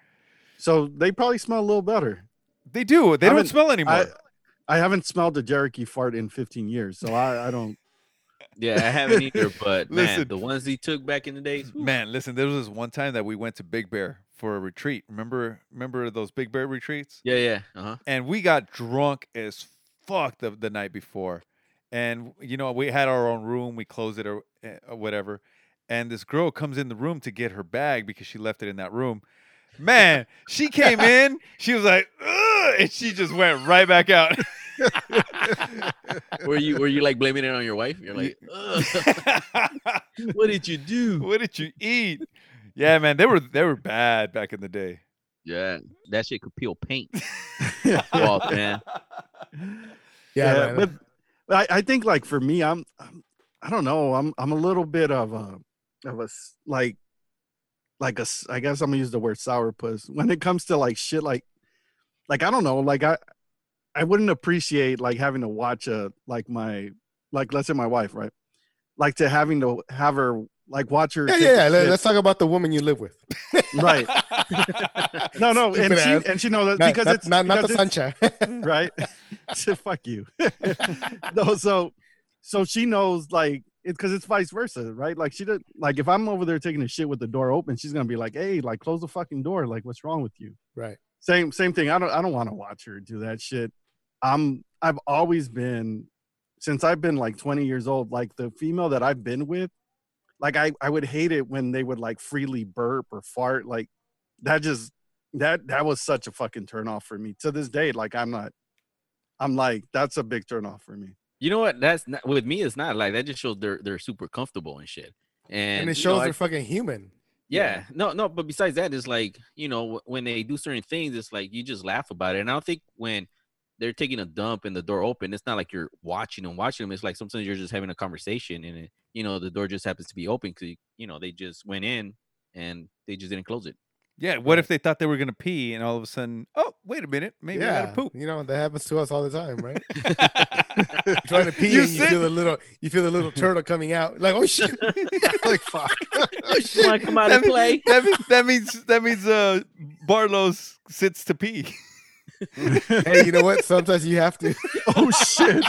So they probably smell a little better. They do. They I don't smell anymore. I I haven't smelled a Cherokee fart in 15 years, so I, I don't. Yeah, I haven't either, but man, <laughs> Listen. the ones he took back in the days, Man, listen, there was this one time that we went to Big Bear for a retreat. Remember, remember those Big Bear retreats? yeah, yeah, uh huh. and we got drunk as fuck the, the night before and you know we had our own room we closed it or, eh, or whatever and this girl comes in the room to get her bag because she left it in that room man she came in <laughs> she was like and she just went right back out <laughs> Were you were you like blaming it on your wife? You're like, "Ugh, <laughs> what did you do? what did you eat yeah man they were they were bad back in the day Yeah, that shit could peel paint. <laughs> Walls, man. <laughs> Yeah, Yeah, man. but but I, I think like for me, I'm, I'm I don't know, I'm I'm a little bit of a of a like like a s- I guess I'm gonna use the word sourpuss when it comes to like shit like like I don't know like I I wouldn't appreciate like having to watch a like my like let's say my wife right like to having to have her like watch her yeah, yeah, yeah. Let, us talk about the woman you live with. right <laughs> no no and she and she knows that Not, because not, it's not, not the sunshine. <laughs> <laughs> right? so fuck you. no, so so she knows like it's because it's vice versa, right? Like she did like if I'm over there taking a shit with the door open, she's gonna be like, "Hey, like close the fucking door. Like what's wrong with you?" right. Same same thing. I don't I don't want to watch her do that shit. I'm I've always been since I've been like 20 years old. Like the female that I've been with, like I I would hate it when they would like freely burp or fart. Like that just that that was such a fucking turn off for me. To this day, like I'm not. I'm like that's a big turn off for me. You know what? That's not, with me. It's not like that. Just shows they're they're super comfortable and shit. And, And, it you know, shows they're fucking human. Yeah, no, no, but besides that, it's like you know when they do certain things, it's like you just laugh about it. And I don't think when they're taking a dump and the door open, it's not like you're watching them, watching them. It's like sometimes you're just having a conversation, and it, you know the door just happens to be open because you know they just went in and they just didn't close it. yeah what if they thought they were gonna pee and all of a sudden oh wait a minute maybe i yeah, gotta poop you know that happens to us all the time, right? <laughs> <laughs> Trying to pee You and you feel the little, you feel the little turtle coming out. Like oh shit, <laughs> like fuck. Oh, shit. Wanna come out and that, mean- play? that, means, that means that means uh Barlos sits to pee <laughs> hey, you know what? Sometimes you have to. <laughs> Oh shit!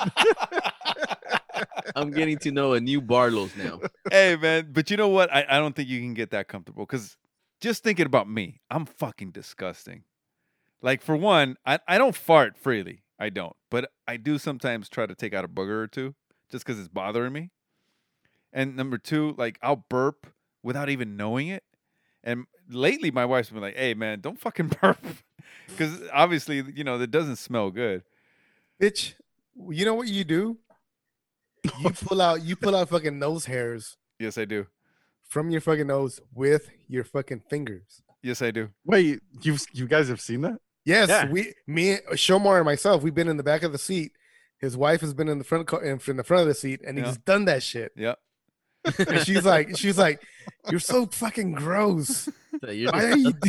<laughs> I'm getting to know a new Barlos now. hey man, but you know what? I, I don't think you can get that comfortable because just thinking about me, I'm fucking disgusting. Like for one, I, I don't fart freely. I don't, but I do sometimes try to take out a booger or two just because it's bothering me. And number two, like I'll burp without even knowing it. And lately, my wife's been like, "Hey man, don't fucking burp," because obviously, you know, that doesn't smell good. Bitch, you know what you do? You <laughs> pull out, you pull out fucking nose hairs Yes, I do. from your fucking nose with your fucking fingers. Yes, I do. Wait, you you guys have seen that? Yes, Yeah. we, me, Shomar, and myself, we've been in the back of the seat. His wife has been in the front, co- in in the front of the seat, and he's done that shit. Yep. And she's like, she's like, "You're so fucking gross. <laughs> So you're Why? <laughs>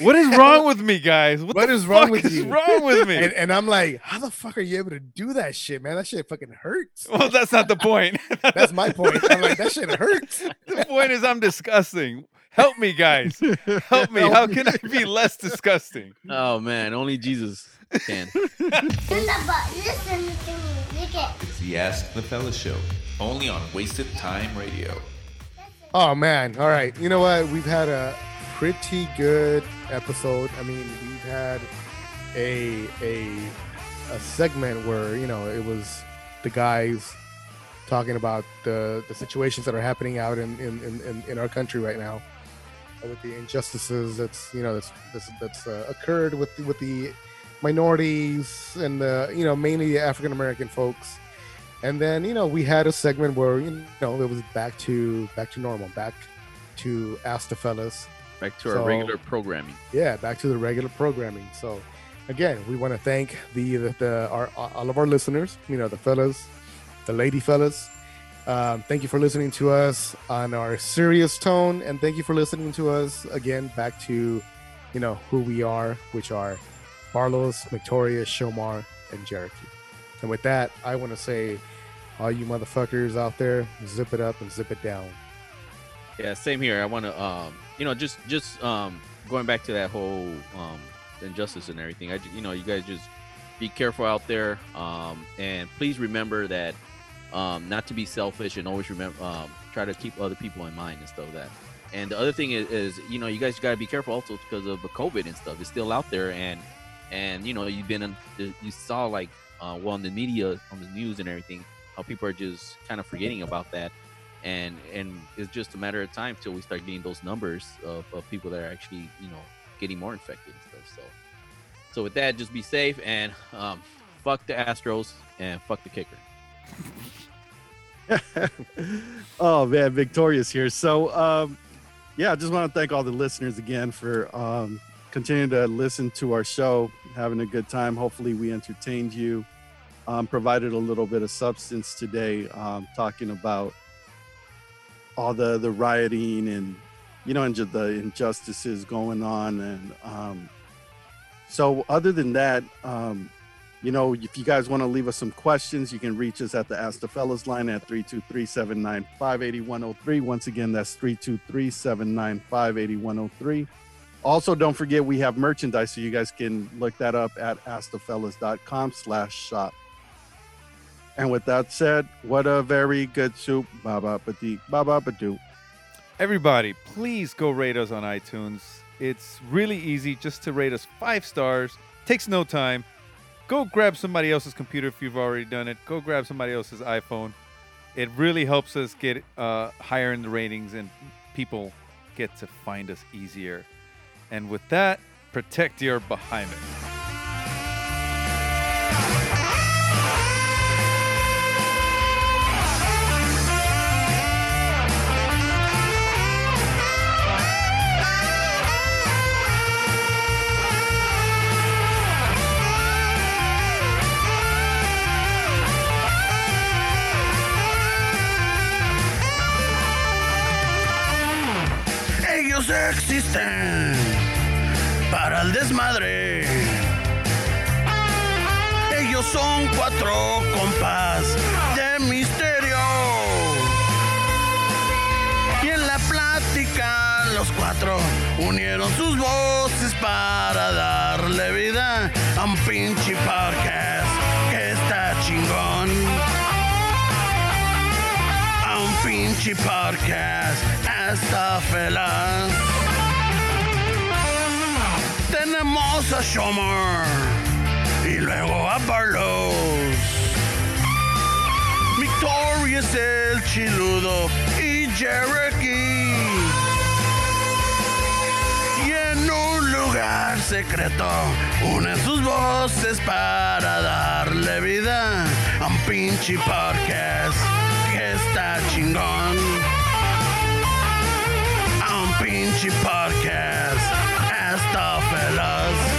What is wrong with me, guys? What, What the is wrong fuck with is you? wrong with me? and, and I'm like, "How the fuck are you able to do that shit, man? That shit fucking hurts." well, that's not the point. <laughs> That's my point. I'm like, that shit hurts. <laughs> the point is, I'm disgusting. Help me, guys. Help me. How can I be less disgusting? Oh man, only Jesus can. It's the Ask the Fella Show, only on Wasted Time Radio. Oh man! All right, you know what? We've had a pretty good episode. I mean, we've had a a a segment where you know it was the guys talking about the the situations that are happening out in in in, in, our country right now with the injustices that's you know that's that's, that's uh, occurred with the, with the minorities and the you know mainly African American folks. And then you know we had a segment where you know it was back to back to normal, back to ask the fellas. Back to our regular programming. Yeah, back to the regular programming. So again, we want to thank the the, the our all of our listeners. You know the fellas, the lady fellas. Um, thank you for listening to us on our serious tone, and thank you for listening to us again back to you know who we are, which are Barlos, Victoria, Shomar, and Cherokee. And with that, I want to say, all you motherfuckers out there, zip it up and zip it down. Yeah, same here. I want to, um, you know, just just um, going back to that whole um, injustice and everything. I, you know, you guys just be careful out there, um, and please remember that um, not to be selfish and always remember um, try to keep other people in mind and stuff like that. And the other thing is, is you know, you guys got to be careful also because of the COVID and stuff. It's still out there, and and you know, you've been in, you saw like uh, well in the media on the news and everything how people are just kind of forgetting about that and and it's just a matter of time till we start getting those numbers of, of people that are actually you know getting more infected and stuff so so with that just be safe and um fuck the astros and fuck the kicker <laughs> oh man, Victoria's here. So um yeah, I just want to thank all the listeners again for um continuing to listen to our show, having a good time. Hopefully we entertained you. Um, provided a little bit of substance today, um, talking about all the the rioting and you know and the injustices going on and um so other than that um you know if you guys want to leave us some questions you can reach us at the ask the fellas line at 323-795-8103 once again that's 323-795-8103 also don't forget we have merchandise so you guys can look that up at askthefellas.com slash shop and with that said what a very good soup baba badik baba badoo Everybody, please go rate us on iTunes. It's really easy just to rate us five stars. Takes no time. Go grab somebody else's computer if you've already done it. Go grab somebody else's iPhone. It really helps us get uh, higher in the ratings and people get to find us easier. And with that, protect your behind para el desmadre. Ellos son cuatro compas de misterio. Y en la plática los cuatro unieron sus voces para darle vida a un pinche podcast que está chingón. A un pinche podcast hasta feliz. Tenemos a Shomer y luego a Barlos. Victoria es el chiludo y Cherokee. Y en un lugar secreto unen sus voces para darle vida a un pinche podcast que está chingón. A un pinche podcast hasta feliz.